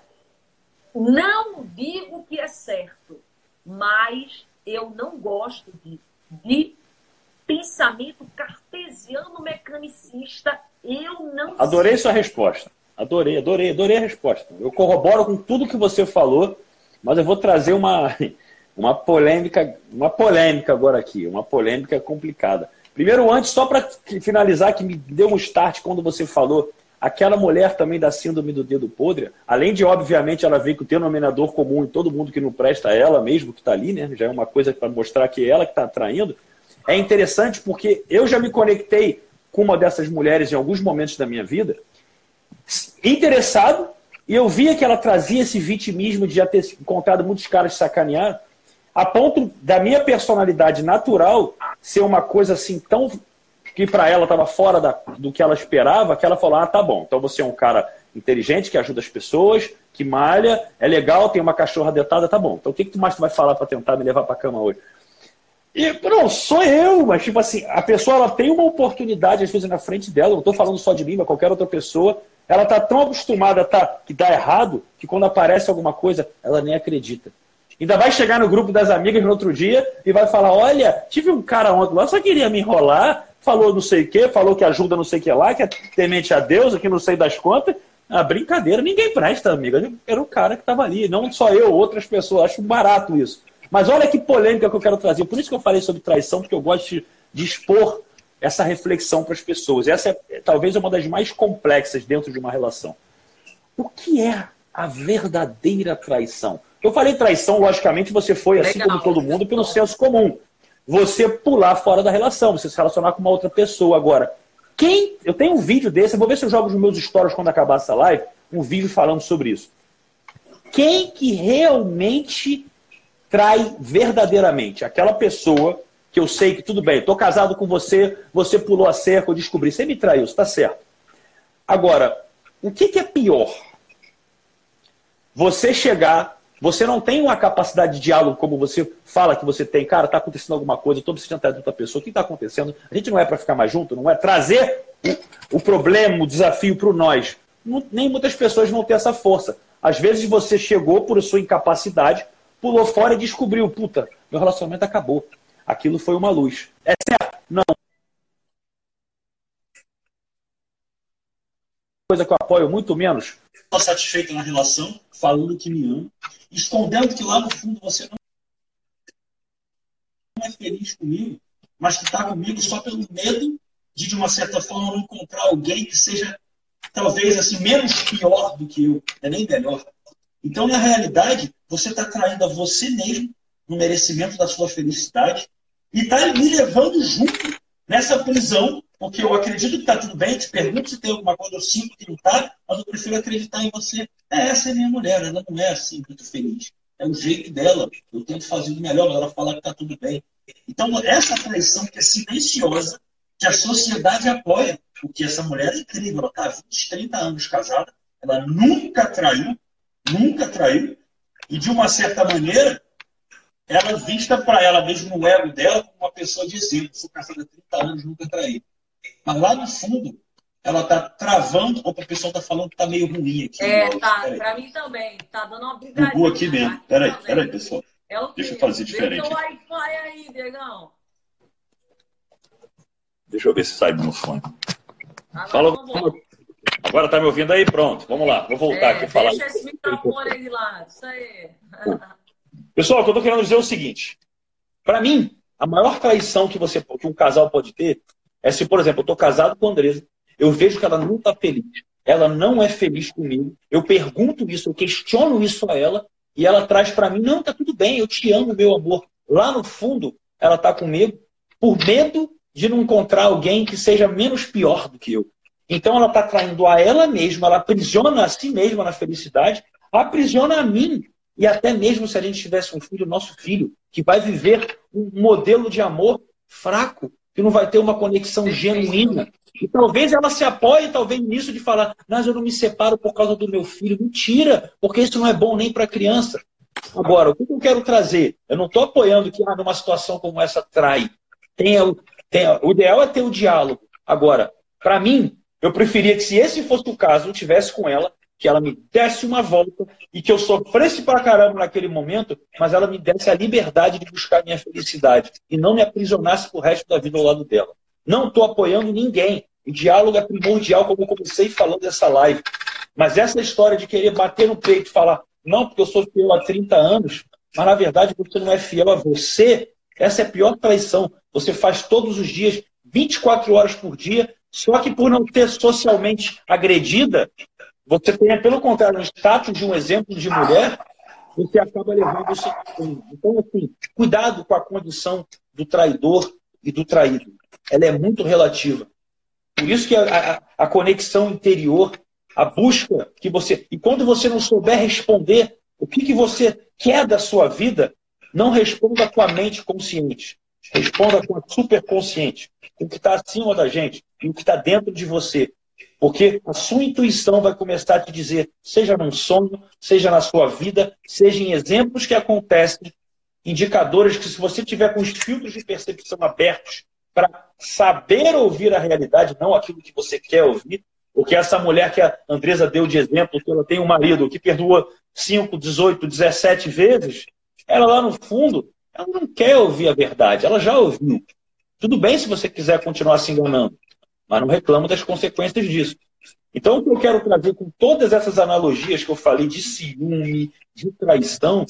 não digo que é certo, mas eu não gosto de, de pensamento cartesiano mecanicista. Eu não Adorei sei. sua resposta. Adorei, adorei, adorei a resposta. Eu corroboro com tudo que você falou, mas eu vou trazer uma, uma polêmica, uma polêmica agora aqui, uma polêmica complicada. Primeiro, antes, só para finalizar, que me deu um start quando você falou, aquela mulher também da síndrome do dedo podre, além de, obviamente, ela ver que o denominador comum em todo mundo que não presta ela mesmo que está ali, né? Já é uma coisa para mostrar que é ela que está atraindo. É interessante porque eu já me conectei com uma dessas mulheres em alguns momentos da minha vida interessado, e eu via que ela trazia esse vitimismo de já ter encontrado muitos caras sacanear, a ponto da minha personalidade natural ser uma coisa assim tão que para ela estava fora da, do que ela esperava, que ela falou: ah, tá bom, então você é um cara inteligente, que ajuda as pessoas, que malha, é legal, tem uma cachorra detada, tá bom. Então o que, que mais tu vai falar para tentar me levar para cama hoje? E, não, sou eu, mas tipo assim, a pessoa ela tem uma oportunidade às vezes na frente dela, não estou falando só de mim, mas qualquer outra pessoa, ela está tão acostumada a tá, que dá errado que quando aparece alguma coisa, ela nem acredita. Ainda vai chegar no grupo das amigas no outro dia e vai falar: Olha, tive um cara ontem lá, só queria me enrolar, falou não sei o quê, falou que ajuda não sei o que lá, que é temente a Deus, que não sei das contas. Ah, brincadeira, ninguém presta, amiga. Era o cara que estava ali, não só eu, outras pessoas. Acho barato isso. Mas olha que polêmica que eu quero trazer. Por isso que eu falei sobre traição, porque eu gosto de, expor essa reflexão para as pessoas. Essa é talvez uma das mais complexas dentro de uma relação. O que é a verdadeira traição? Eu falei traição, logicamente, você foi, assim Legal. como todo mundo, pelo senso comum. Você pular fora da relação, você se relacionar com uma outra pessoa. Agora, quem. Eu tenho um vídeo desse, eu vou ver se eu jogo nos meus stories quando acabar essa live, um vídeo falando sobre isso. Quem que realmente trai verdadeiramente? Aquela pessoa que eu sei que tudo bem, estou casado com você, você pulou a cerca, eu descobri, você me traiu, está certo. Agora, o que, que é pior? Você chegar, você não tem uma capacidade de diálogo como você fala que você tem, cara, está acontecendo alguma coisa, estou precisando de outra pessoa, o que está acontecendo? A gente não é para ficar mais junto, não é trazer o, o problema, o desafio para o nós. Nem muitas pessoas vão ter essa força. Às vezes você chegou por sua incapacidade, pulou fora e descobriu, puta, meu relacionamento acabou. Aquilo foi uma luz. É certo? Não. Coisa que eu apoio muito menos. Estou satisfeito na relação, falando que me ama, escondendo que lá no fundo você não é feliz comigo, mas que está comigo só pelo medo de, de uma certa forma, não encontrar alguém que seja talvez assim menos pior do que eu, é nem melhor. Então, na realidade, você está traindo a você mesmo no merecimento da sua felicidade e está me levando junto nessa prisão, porque eu acredito que está tudo bem, te pergunto se tem alguma coisa, eu sinto que não está, mas eu prefiro acreditar em você. É, essa é minha mulher, ela não é assim muito feliz. É o jeito dela, eu tento fazer o melhor, ela fala que está tudo bem. Então, essa traição que é silenciosa, que a sociedade apoia, porque essa mulher é incrível, ela está há 20, 30 anos casada, ela nunca traiu, nunca traiu, e de uma certa maneira, ela vista para ela mesmo no ego dela como uma pessoa de exemplo. Sou casada há 30 anos, nunca traí. Mas lá no fundo, ela está travando, ou o pessoal está falando que está meio ruim aqui. É, tá. Para mim também. Está dando uma brigadinha. Bugou aqui mesmo. Peraí, peraí, pessoal. É o Deixa eu fazer diferente. Deixa o Wi-Fi aí, Diegão. Deixa eu ver se sai meu fone. Agora Fala. Agora tá me ouvindo aí? Pronto, vamos lá. Vou voltar é, aqui e falar. Deixa esse microfone aí de lado. Isso aí. Pessoal, o que eu tô querendo dizer é o seguinte. Para mim, a maior traição que, você, que um casal pode ter é se, por exemplo, eu tô casado com a Andresa, eu vejo que ela não tá feliz. Ela não é feliz comigo. Eu pergunto isso, eu questiono isso a ela e ela traz para mim, não, tá tudo bem, eu te amo, meu amor. Lá no fundo, ela tá comigo por medo de não encontrar alguém que seja menos pior do que eu. Então ela está traindo a ela mesma, ela aprisiona a si mesma na felicidade, aprisiona a mim. E até mesmo se a gente tivesse um filho, nosso filho, que vai viver um modelo de amor fraco, que não vai ter uma conexão genuína. E talvez ela se apoie, talvez, nisso de falar, mas eu não me separo por causa do meu filho. Mentira, porque isso não é bom nem para a criança. Agora, o que eu quero trazer? Eu não estou apoiando que ah, numa situação como essa trai. Tenha, tenha, o ideal é ter o diálogo. Agora, para mim, eu preferia que, se esse fosse o caso, eu tivesse com ela, que ela me desse uma volta e que eu sofresse pra caramba naquele momento, mas ela me desse a liberdade de buscar minha felicidade e não me aprisionasse pro resto da vida ao lado dela. Não estou apoiando ninguém. O diálogo é primordial, como eu comecei falando nessa live. Mas essa história de querer bater no peito e falar, não, porque eu sou fiel há 30 anos, mas na verdade você não é fiel a você, essa é a pior traição. Você faz todos os dias, 24 horas por dia, só que por não ter socialmente agredida, você tem, pelo contrário, um status de um exemplo de mulher, você acaba levando isso. Então, assim, cuidado com a condição do traidor e do traído. Ela é muito relativa. Por isso que a, a, a conexão interior, a busca que você. E quando você não souber responder o que, que você quer da sua vida, não responda com a mente consciente. Responda com a superconsciente, com o que está acima da gente e o que está dentro de você. Porque a sua intuição vai começar a te dizer, seja num sonho, seja na sua vida, seja em exemplos que acontecem, indicadores que, se você tiver com os filtros de percepção abertos para saber ouvir a realidade, não aquilo que você quer ouvir, porque essa mulher que a Andresa deu de exemplo, que ela tem um marido que perdoa 5, 18, 17 vezes, ela lá no fundo, ela não quer ouvir a verdade, ela já ouviu. Tudo bem se você quiser continuar se enganando, mas não reclamo das consequências disso. Então, o que eu quero trazer com todas essas analogias que eu falei de ciúme, de traição,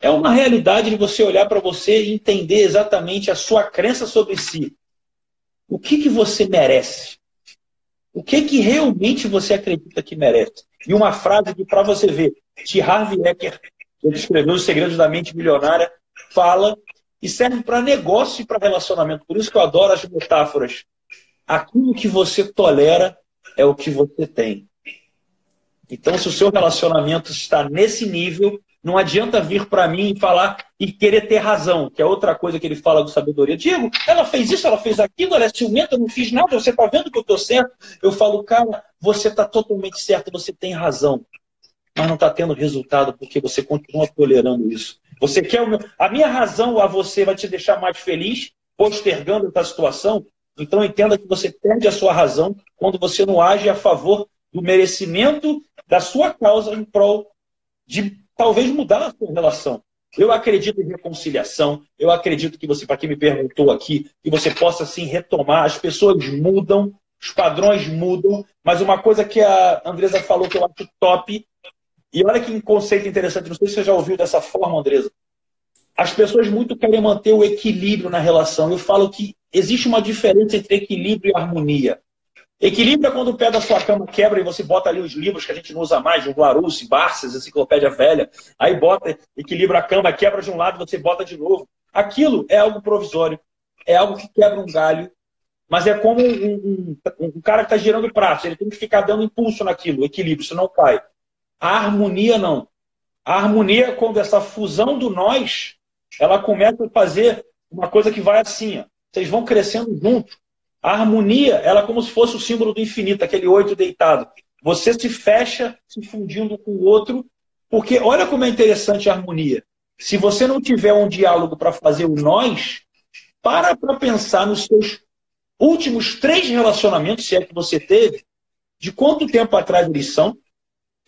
é uma realidade de você olhar para você e entender exatamente a sua crença sobre si. O que, que você merece? O que, que realmente você acredita que merece? E uma frase que, para você ver, de Harvey Ecker, ele escreveu Os Segredos da Mente Milionária, fala e serve para negócio e para relacionamento. Por isso que eu adoro as metáforas aquilo que você tolera é o que você tem. Então, se o seu relacionamento está nesse nível, não adianta vir para mim e falar e querer ter razão, que é outra coisa que ele fala do sabedoria. Diego, ela fez isso, ela fez aquilo, ela é ciumenta, eu não fiz nada, você está vendo que eu estou certo? Eu falo, cara, você está totalmente certo, você tem razão. Mas não está tendo resultado porque você continua tolerando isso. Você quer meu... A minha razão a você vai te deixar mais feliz, postergando essa situação? Então entenda que você perde a sua razão quando você não age a favor do merecimento da sua causa em prol de talvez mudar a sua relação. Eu acredito em reconciliação, eu acredito que você, para quem me perguntou aqui, que você possa assim retomar. As pessoas mudam, os padrões mudam, mas uma coisa que a Andresa falou que eu acho top, e olha que conceito interessante, não sei se você já ouviu dessa forma, Andresa. As pessoas muito querem manter o equilíbrio na relação. Eu falo que existe uma diferença entre equilíbrio e harmonia. Equilíbrio é quando o pé da sua cama quebra e você bota ali os livros que a gente não usa mais, o Larousse, Barças, Enciclopédia Velha. Aí bota, equilibra a cama, quebra de um lado, você bota de novo. Aquilo é algo provisório. É algo que quebra um galho. Mas é como um, um, um cara que está girando pratos. Ele tem que ficar dando impulso naquilo, equilíbrio, senão cai. A harmonia não. A harmonia é quando essa fusão do nós, ela começa a fazer uma coisa que vai assim. Ó. Vocês vão crescendo juntos a harmonia, ela é como se fosse o símbolo do infinito, aquele oito deitado. Você se fecha se fundindo com o outro, porque olha como é interessante a harmonia. Se você não tiver um diálogo para fazer o nós, para para pensar nos seus últimos três relacionamentos, se é que você teve, de quanto tempo atrás eles são,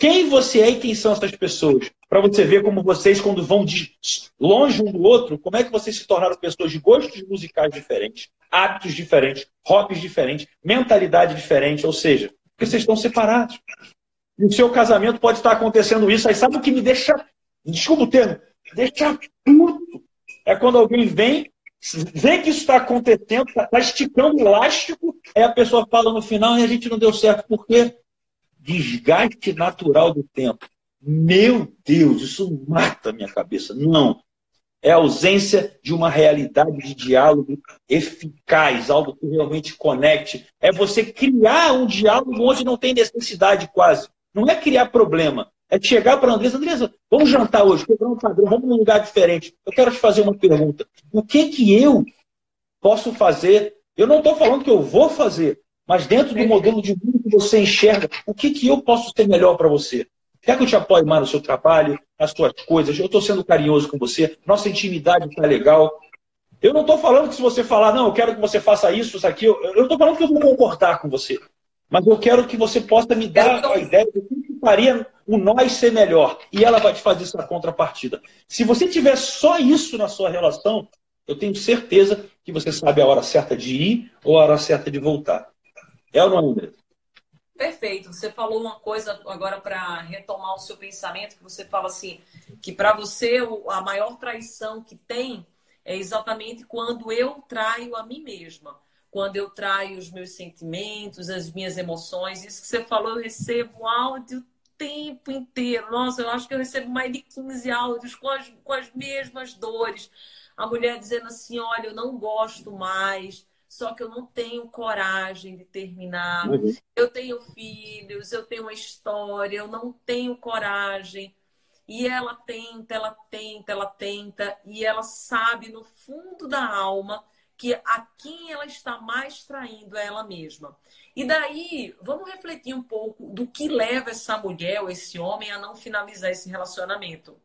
quem você é e quem são essas pessoas. Para você ver como vocês, quando vão de longe um do outro, como é que vocês se tornaram pessoas de gostos musicais diferentes, hábitos diferentes, hobbies diferentes, mentalidade diferente, ou seja, porque vocês estão separados. No seu casamento pode estar acontecendo isso. Aí sabe o que me deixa, desculpa o termo, deixa puto? É quando alguém vem, vê que isso está acontecendo, está tá esticando o elástico, aí a pessoa fala no final e a gente não deu certo. Por quê? Desgaste natural do tempo. Meu Deus, isso mata a minha cabeça. Não. É a ausência de uma realidade de diálogo eficaz, algo que realmente conecte. É você criar um diálogo onde não tem necessidade quase. Não é criar problema. É chegar para a Andresa, Andresa, vamos jantar hoje, quebrar um padrão, vamos num lugar diferente. Eu quero te fazer uma pergunta. O que que eu posso fazer? Eu não estou falando que eu vou fazer, mas dentro do modelo de mundo que você enxerga, o que que eu posso ser melhor para você? Quer que eu te apoie mais no seu trabalho, nas suas coisas? Eu estou sendo carinhoso com você, nossa intimidade está legal. Eu não estou falando que se você falar, não, eu quero que você faça isso, isso aqui, eu não estou falando que eu vou concordar com você. Mas eu quero que você possa me dar a ideia de que faria o nós ser melhor. E ela vai te fazer essa contrapartida. Se você tiver só isso na sua relação, eu tenho certeza que você sabe a hora certa de ir ou a hora certa de voltar. É ou não, André? Perfeito. Você falou uma coisa agora para retomar o seu pensamento, que você fala assim, que para você a maior traição que tem é exatamente quando eu traio a mim mesma, quando eu traio os meus sentimentos, as minhas emoções. Isso que você falou, eu recebo áudio tempo inteiro. Nossa, eu acho que eu recebo mais de 15 áudios com as, com as mesmas dores. A mulher dizendo assim: olha, eu não gosto mais só que eu não tenho coragem de terminar. Uhum. Eu tenho filhos, eu tenho uma história, eu não tenho coragem. E ela tenta, ela tenta, ela tenta, e ela sabe no fundo da alma que a quem ela está mais traindo é ela mesma. E daí, vamos refletir um pouco do que leva essa mulher ou esse homem a não finalizar esse relacionamento.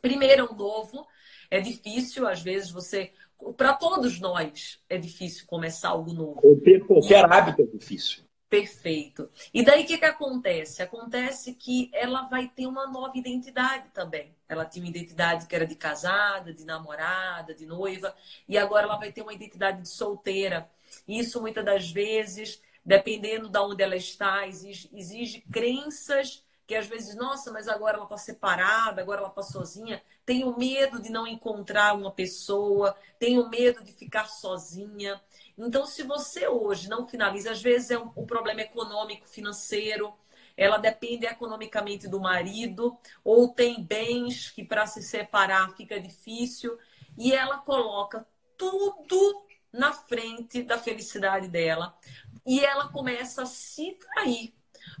Primeiro, é um novo, é difícil, às vezes você para todos nós é difícil começar algo novo. Qualquer hábito é difícil. Perfeito. E daí o que, que acontece? Acontece que ela vai ter uma nova identidade também. Ela tinha uma identidade que era de casada, de namorada, de noiva, e agora ela vai ter uma identidade de solteira. Isso muitas das vezes, dependendo de onde ela está, exige, exige crenças que às vezes, nossa, mas agora ela está separada, agora ela está sozinha. Tenho medo de não encontrar uma pessoa, tenho medo de ficar sozinha. Então, se você hoje não finaliza, às vezes é um, um problema econômico, financeiro, ela depende economicamente do marido, ou tem bens que para se separar fica difícil, e ela coloca tudo na frente da felicidade dela, e ela começa a se trair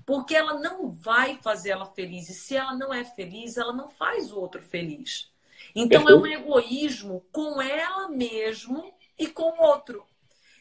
porque ela não vai fazer ela feliz. E se ela não é feliz, ela não faz o outro feliz. Então é um egoísmo com ela mesmo e com o outro.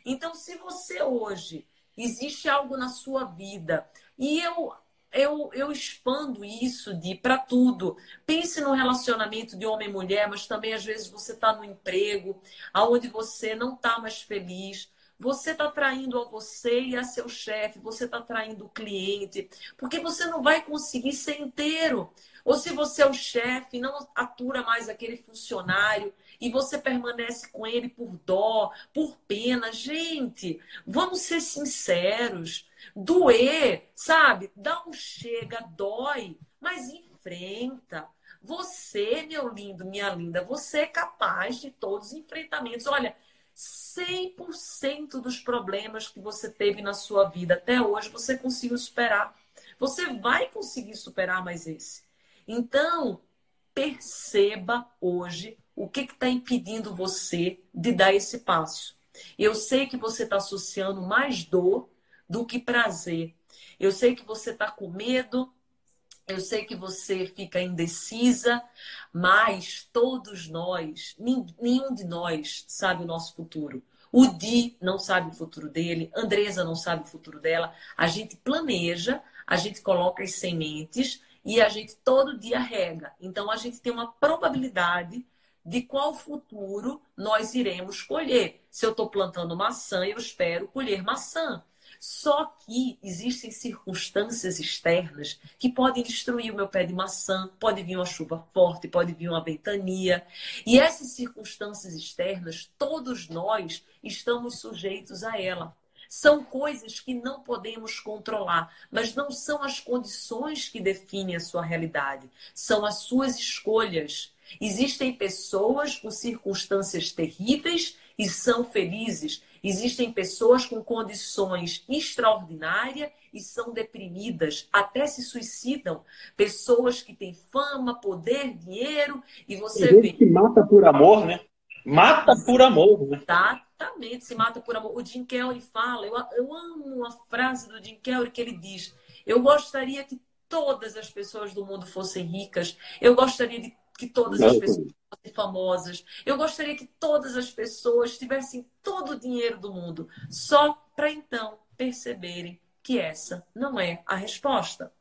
Então, se você hoje existe algo na sua vida e eu eu, eu expando isso de para tudo. Pense no relacionamento de homem e mulher, mas também às vezes você está no emprego, aonde você não está mais feliz, você está traindo a você e a seu chefe, você está traindo o cliente, porque você não vai conseguir ser inteiro. ou se você é o chefe, não atura mais aquele funcionário e você permanece com ele por dó, por pena. Gente, vamos ser sinceros. Doer, sabe? Dá um chega, dói, mas enfrenta. Você, meu lindo, minha linda, você é capaz de todos os enfrentamentos. Olha, 100% dos problemas que você teve na sua vida até hoje, você conseguiu superar. Você vai conseguir superar mais esse. Então, perceba hoje o que está impedindo você de dar esse passo. Eu sei que você está associando mais dor do que prazer. Eu sei que você está com medo, eu sei que você fica indecisa, mas todos nós, nenhum de nós sabe o nosso futuro. O Di não sabe o futuro dele, Andresa não sabe o futuro dela. A gente planeja, a gente coloca as sementes e a gente todo dia rega. Então a gente tem uma probabilidade de qual futuro nós iremos colher. Se eu estou plantando maçã, eu espero colher maçã. Só que existem circunstâncias externas que podem destruir o meu pé de maçã, pode vir uma chuva forte, pode vir uma ventania. E essas circunstâncias externas, todos nós estamos sujeitos a ela. São coisas que não podemos controlar, mas não são as condições que definem a sua realidade, são as suas escolhas. Existem pessoas com circunstâncias terríveis e são felizes. Existem pessoas com condições extraordinárias e são deprimidas, até se suicidam. Pessoas que têm fama, poder, dinheiro e você Tem vê que mata por amor, né? Mata por amor, né? Exatamente, se mata por amor. O Jim Kelly fala, eu, eu amo uma frase do Jim Kelly que ele diz: Eu gostaria que todas as pessoas do mundo fossem ricas. Eu gostaria de que todas as pessoas fossem famosas. Eu gostaria que todas as pessoas tivessem todo o dinheiro do mundo, só para então perceberem que essa não é a resposta.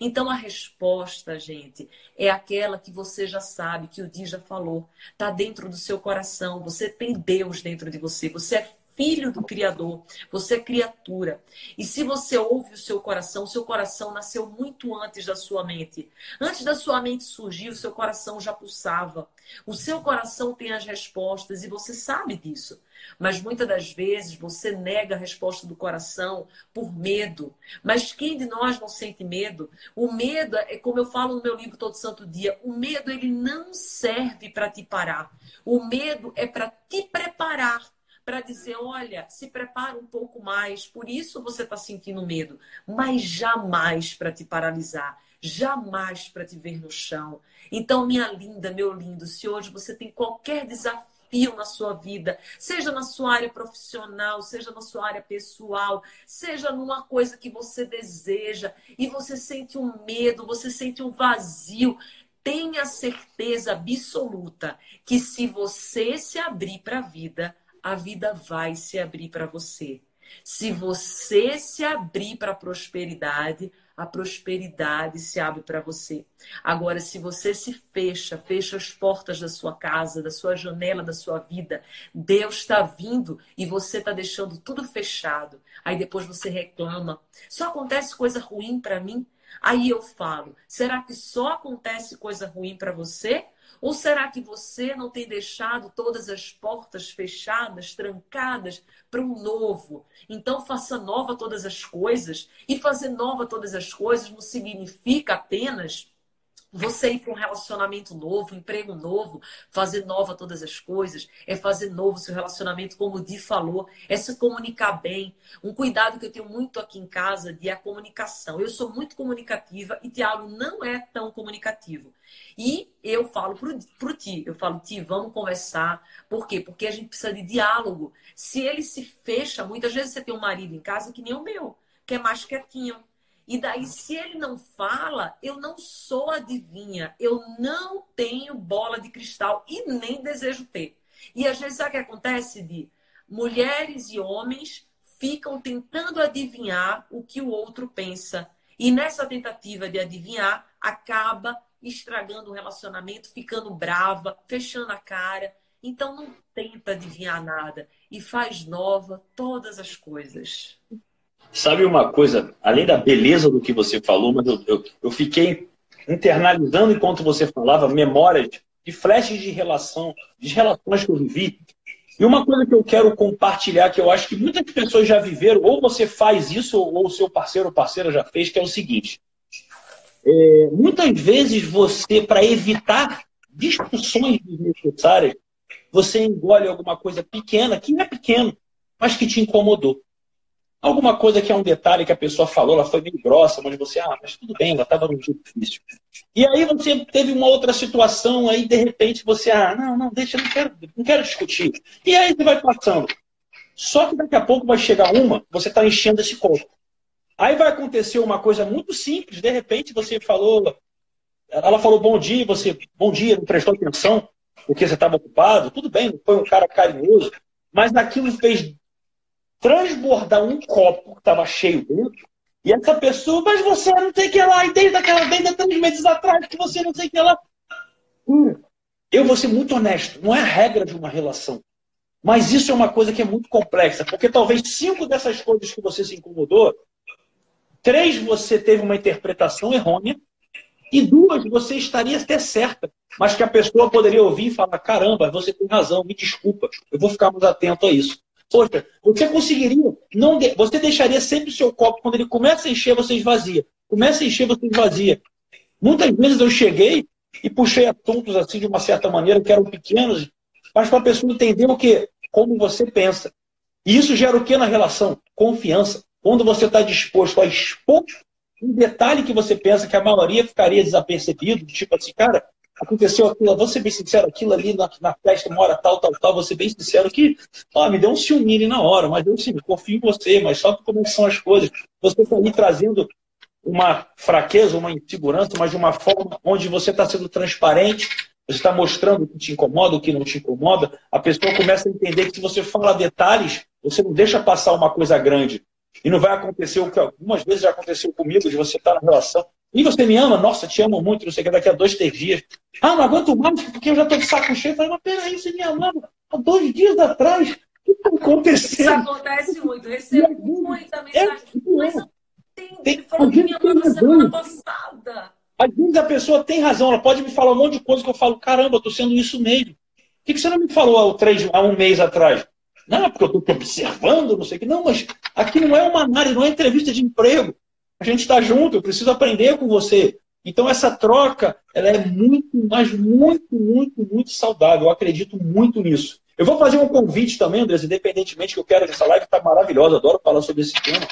Então a resposta, gente, é aquela que você já sabe, que o Di já falou, está dentro do seu coração. Você tem Deus dentro de você. Você é filho do Criador, você é criatura. E se você ouve o seu coração, o seu coração nasceu muito antes da sua mente. Antes da sua mente surgir, o seu coração já pulsava. O seu coração tem as respostas e você sabe disso. Mas muitas das vezes você nega a resposta do coração por medo. Mas quem de nós não sente medo? O medo é como eu falo no meu livro todo santo dia, o medo ele não serve para te parar. O medo é para te preparar para dizer: olha, se prepara um pouco mais, por isso você está sentindo medo, mas jamais para te paralisar, jamais para te ver no chão. Então, minha linda, meu lindo, se hoje você tem qualquer desafio na sua vida, seja na sua área profissional, seja na sua área pessoal, seja numa coisa que você deseja e você sente um medo, você sente um vazio, tenha certeza absoluta que se você se abrir para a vida, a vida vai se abrir para você. Se você se abrir para a prosperidade, a prosperidade se abre para você. Agora, se você se fecha, fecha as portas da sua casa, da sua janela, da sua vida, Deus está vindo e você está deixando tudo fechado. Aí depois você reclama. Só acontece coisa ruim para mim? Aí eu falo: será que só acontece coisa ruim para você? Ou será que você não tem deixado todas as portas fechadas, trancadas para um novo? Então faça nova todas as coisas. E fazer nova todas as coisas não significa apenas você ir para um relacionamento novo, um emprego novo, fazer nova todas as coisas, é fazer novo seu relacionamento, como o Di falou, é se comunicar bem. Um cuidado que eu tenho muito aqui em casa de a comunicação. Eu sou muito comunicativa e Tiago não é tão comunicativo. E eu falo pro, pro Ti, eu falo, Ti, vamos conversar. Por quê? Porque a gente precisa de diálogo. Se ele se fecha, muitas vezes você tem um marido em casa que nem o meu, que é mais quietinho e daí, se ele não fala, eu não sou adivinha, eu não tenho bola de cristal e nem desejo ter. E às vezes, sabe o que acontece, de mulheres e homens ficam tentando adivinhar o que o outro pensa. E nessa tentativa de adivinhar, acaba estragando o relacionamento, ficando brava, fechando a cara. Então não tenta adivinhar nada e faz nova todas as coisas. Sabe uma coisa, além da beleza do que você falou, mas eu, eu, eu fiquei internalizando enquanto você falava memórias de flashes de relação, de relações que eu vivi. E uma coisa que eu quero compartilhar, que eu acho que muitas pessoas já viveram, ou você faz isso, ou o seu parceiro ou parceira já fez, que é o seguinte. É, muitas vezes você, para evitar discussões desnecessárias, você engole alguma coisa pequena, que não é pequeno, mas que te incomodou. Alguma coisa que é um detalhe que a pessoa falou, ela foi meio grossa, mas você, ah, mas tudo bem, ela estava num dia difícil. E aí você teve uma outra situação, aí de repente você, ah, não, não, deixa, não quero, não quero discutir. E aí você vai passando. Só que daqui a pouco vai chegar uma, você está enchendo esse copo. Aí vai acontecer uma coisa muito simples, de repente você falou, ela falou bom dia, você, bom dia, não prestou atenção, porque você estava ocupado, tudo bem, foi um cara carinhoso, mas aquilo fez transbordar um copo que estava cheio dentro, e essa pessoa, mas você não sei o que lá, e desde aquela desde três meses atrás que você não sei o que lá. Hum, eu vou ser muito honesto, não é a regra de uma relação. Mas isso é uma coisa que é muito complexa, porque talvez cinco dessas coisas que você se incomodou, três você teve uma interpretação errônea, e duas você estaria até certa, mas que a pessoa poderia ouvir e falar: caramba, você tem razão, me desculpa, eu vou ficar mais atento a isso. Poxa, você conseguiria, não de... você deixaria sempre o seu copo, quando ele começa a encher, você esvazia. Começa a encher, você esvazia. Muitas vezes eu cheguei e puxei assuntos assim de uma certa maneira, que eram pequenos, mas para a pessoa entender o que? Como você pensa. E isso gera o que na relação? Confiança. Quando você está disposto a expor um detalhe que você pensa que a maioria ficaria desapercebido, tipo assim, cara, aconteceu aquilo, vou ser bem sincero, aquilo ali na, na festa, uma hora tal, tal, tal, vou ser bem sincero que ó, me deu um ciúme na hora, mas eu sim, confio em você, mas só como são as coisas. Você está ali trazendo uma fraqueza, uma insegurança, mas de uma forma onde você está sendo transparente, você está mostrando o que te incomoda, o que não te incomoda, a pessoa começa a entender que se você fala detalhes, você não deixa passar uma coisa grande. E não vai acontecer o que algumas vezes já aconteceu comigo, de você estar na relação. E você me ama? Nossa, te amo muito, não sei o que, daqui a dois, três dias. Ah, não aguento mais, porque eu já estou de saco cheio. Eu falei, mas peraí, você me amava há dois dias atrás. O que está acontecendo? Isso acontece muito. Recebo muita mensagem. É, mas eu tem, falou que me amava semana passada. Às vezes a pessoa tem razão, ela pode me falar um monte de coisa que eu falo, caramba, eu estou sendo isso mesmo. Por que, que você não me falou há, três, há um mês atrás? Não, porque eu estou observando, não sei o que. Não, mas aqui não é uma análise, não é entrevista de emprego. A gente está junto, eu preciso aprender com você. Então essa troca, ela é muito, mas muito, muito, muito saudável. Eu acredito muito nisso. Eu vou fazer um convite também, Andrés, independentemente que eu quero essa live está maravilhosa, adoro falar sobre esse tema.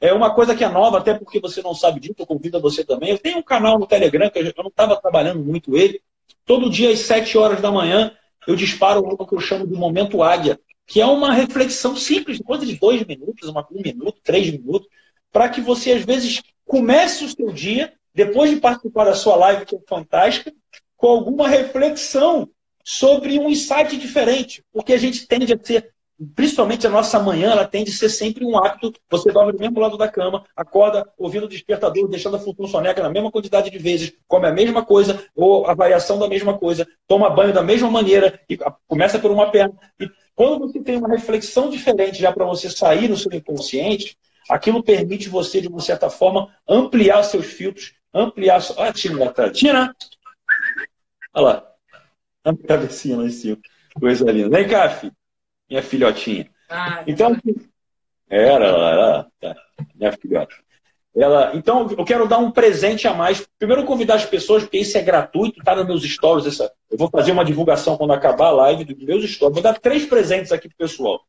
É uma coisa que é nova, até porque você não sabe disso, eu convido a você também. Eu tenho um canal no Telegram, que eu não estava trabalhando muito ele. Todo dia às 7 horas da manhã, eu disparo o que eu chamo de Momento Águia que é uma reflexão simples, coisa de dois minutos, uma, um minuto, três minutos, para que você, às vezes, comece o seu dia, depois de participar da sua live, que é fantástica, com alguma reflexão sobre um insight diferente. Porque a gente tende a ser, principalmente a nossa manhã, ela tende a ser sempre um hábito. Você dorme do mesmo lado da cama, acorda ouvindo o despertador, deixando a função soneca na mesma quantidade de vezes, come a mesma coisa, ou a variação da mesma coisa, toma banho da mesma maneira, e começa por uma perna. E quando você tem uma reflexão diferente já para você sair no seu inconsciente, aquilo permite você, de uma certa forma, ampliar seus filtros, ampliar. Olha a Tina lá atrás. Tina! Olha lá. A cabecinha lá em cima. Coisa linda. Vem cá, filho. Minha filhotinha. Ah, então, era, era, era tá. minha filhota. Ela, então, eu quero dar um presente a mais. Primeiro, convidar as pessoas, porque isso é gratuito, está nos meus stories. Essa, eu vou fazer uma divulgação quando acabar a live dos meus stories. Vou dar três presentes aqui para o pessoal.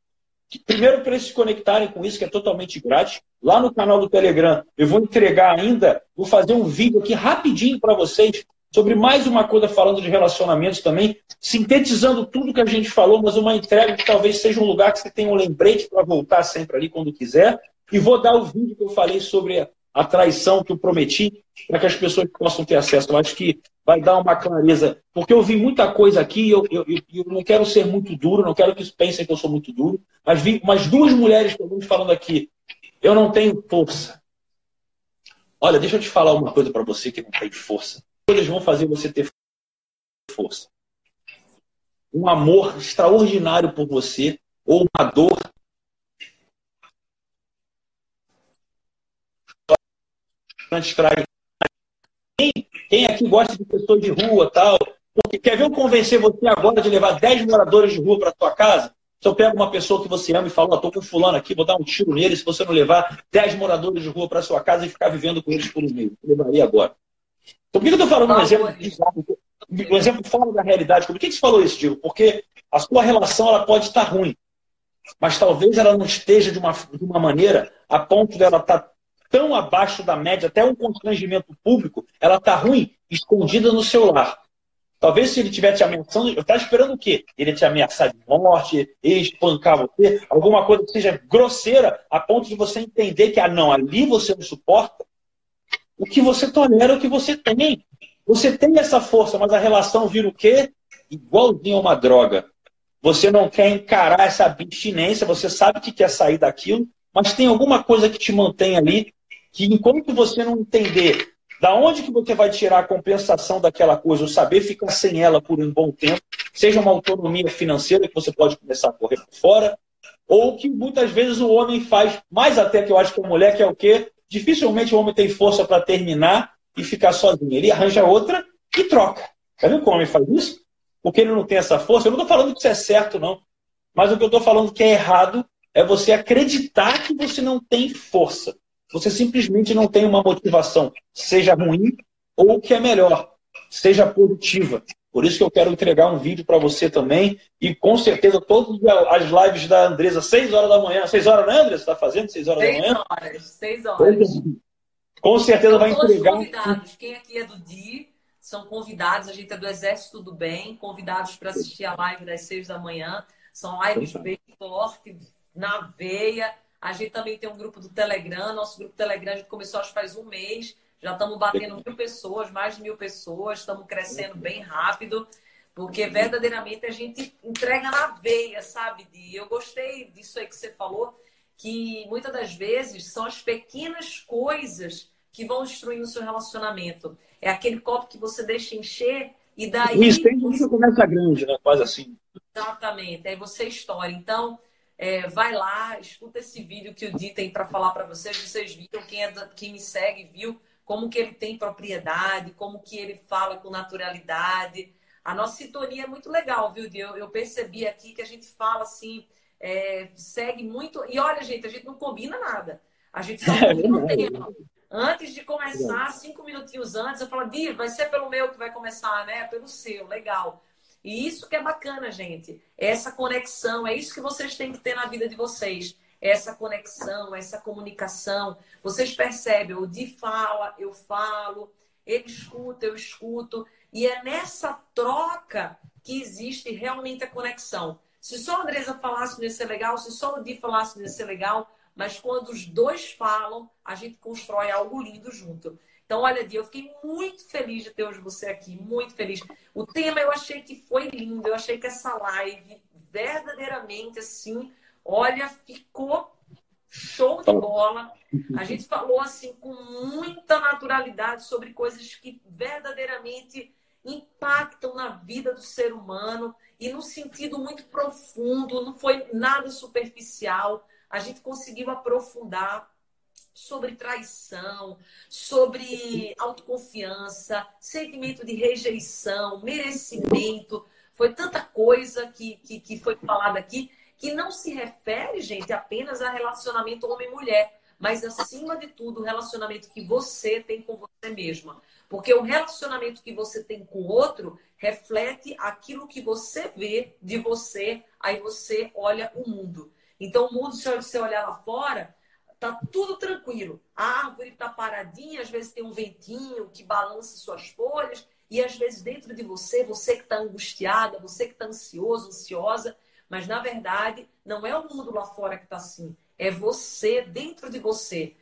Primeiro, para eles se conectarem com isso, que é totalmente grátis. Lá no canal do Telegram, eu vou entregar ainda, vou fazer um vídeo aqui rapidinho para vocês sobre mais uma coisa falando de relacionamentos também, sintetizando tudo que a gente falou, mas uma entrega que talvez seja um lugar que você tenha um lembrete para voltar sempre ali quando quiser. E vou dar o vídeo que eu falei sobre a traição que eu prometi, para que as pessoas possam ter acesso. Eu acho que vai dar uma clareza. Porque eu vi muita coisa aqui, eu, eu, eu não quero ser muito duro, não quero que pensem que eu sou muito duro, mas vi umas duas mulheres, falando aqui. Eu não tenho força. Olha, deixa eu te falar uma coisa para você que não tem força. Coisas vão fazer você ter força. Um amor extraordinário por você, ou uma dor Quem aqui gosta de pessoas de rua tal? Porque quer ver eu convencer você agora de levar 10 moradores de rua para sua casa? Se eu pego uma pessoa que você ama e falo, estou com fulano aqui, vou dar um tiro nele se você não levar 10 moradores de rua para sua casa e ficar vivendo com eles por um mês. Eu levaria agora. Então, por que eu estou falando um exemplo, um exemplo fora da realidade? Por que você falou isso, Diego? Porque a sua relação ela pode estar ruim, mas talvez ela não esteja de uma, de uma maneira a ponto dela estar tá tão abaixo da média, até um constrangimento público, ela está ruim, escondida no seu lar. Talvez se ele tivesse te ameaçando, estava esperando o quê? Ele te ameaçar de morte, espancar você, alguma coisa que seja grosseira, a ponto de você entender que, ah, não, ali você não suporta. O que você tolera é o que você tem. Você tem essa força, mas a relação vira o quê? Igualzinho a uma droga. Você não quer encarar essa abstinência, você sabe que quer sair daquilo, mas tem alguma coisa que te mantém ali, que enquanto você não entender da onde que você vai tirar a compensação daquela coisa, ou saber ficar sem ela por um bom tempo, seja uma autonomia financeira que você pode começar a correr por fora, ou que muitas vezes o homem faz, mais até que eu acho que a mulher, que é o quê? Dificilmente o homem tem força para terminar e ficar sozinho. Ele arranja outra e troca. Tá vendo como o homem faz isso? porque ele não tem essa força. Eu não estou falando que isso é certo, não. Mas o que eu estou falando que é errado é você acreditar que você não tem força. Você simplesmente não tem uma motivação, seja ruim ou que é melhor, seja positiva. Por isso que eu quero entregar um vídeo para você também. E com certeza todas as lives da Andresa, 6 horas da manhã. 6 horas, né, Andresa? Está fazendo 6 horas seis da manhã? 6 horas, 6 horas. Com certeza vai entregar. Convidados. Quem aqui é do DI, são convidados, a gente é do Exército do Bem, convidados para assistir a live das seis da manhã. São lives bem fortes, na veia. A gente também tem um grupo do Telegram. Nosso grupo do Telegram a gente começou acho faz um mês. Já estamos batendo mil pessoas, mais de mil pessoas. Estamos crescendo bem rápido. Porque verdadeiramente a gente entrega na veia, sabe? E eu gostei disso aí que você falou, que muitas das vezes são as pequenas coisas que vão destruindo o seu relacionamento. É aquele copo que você deixa encher e daí. Isso, tem começa grande, né? Quase assim. Exatamente. Aí você estoura. Então, é, vai lá, escuta esse vídeo que o Di tem para falar para vocês. Vocês viram, quem, é, quem me segue viu como que ele tem propriedade, como que ele fala com naturalidade. A nossa sintonia é muito legal, viu, Di? Eu, eu percebi aqui que a gente fala assim, é, segue muito. E olha, gente, a gente não combina nada. A gente só combina o tema. Antes de começar, cinco minutinhos antes, eu falo, Di, vai ser pelo meu que vai começar, né? Pelo seu, legal. E isso que é bacana, gente. Essa conexão, é isso que vocês têm que ter na vida de vocês. Essa conexão, essa comunicação. Vocês percebem, o Di fala, eu falo, ele escuta, eu escuto. E é nessa troca que existe realmente a conexão. Se só a Andresa falasse, não ia ser legal. Se só o Di falasse, ia ser legal mas quando os dois falam, a gente constrói algo lindo junto. Então, olha, Dia, eu fiquei muito feliz de ter hoje você aqui, muito feliz. O tema eu achei que foi lindo, eu achei que essa live, verdadeiramente assim, olha, ficou show de bola. A gente falou assim com muita naturalidade sobre coisas que verdadeiramente impactam na vida do ser humano e no sentido muito profundo, não foi nada superficial a gente conseguiu aprofundar sobre traição, sobre autoconfiança, sentimento de rejeição, merecimento. Foi tanta coisa que, que, que foi falada aqui que não se refere, gente, apenas a relacionamento homem-mulher, mas acima de tudo o relacionamento que você tem com você mesma. Porque o relacionamento que você tem com o outro reflete aquilo que você vê de você, aí você olha o mundo. Então, o mundo, se você olhar lá fora, tá tudo tranquilo. A árvore está paradinha, às vezes tem um ventinho que balança suas folhas, e às vezes dentro de você, você que está angustiada, você que está ansioso, ansiosa, mas na verdade não é o mundo lá fora que está assim, é você dentro de você.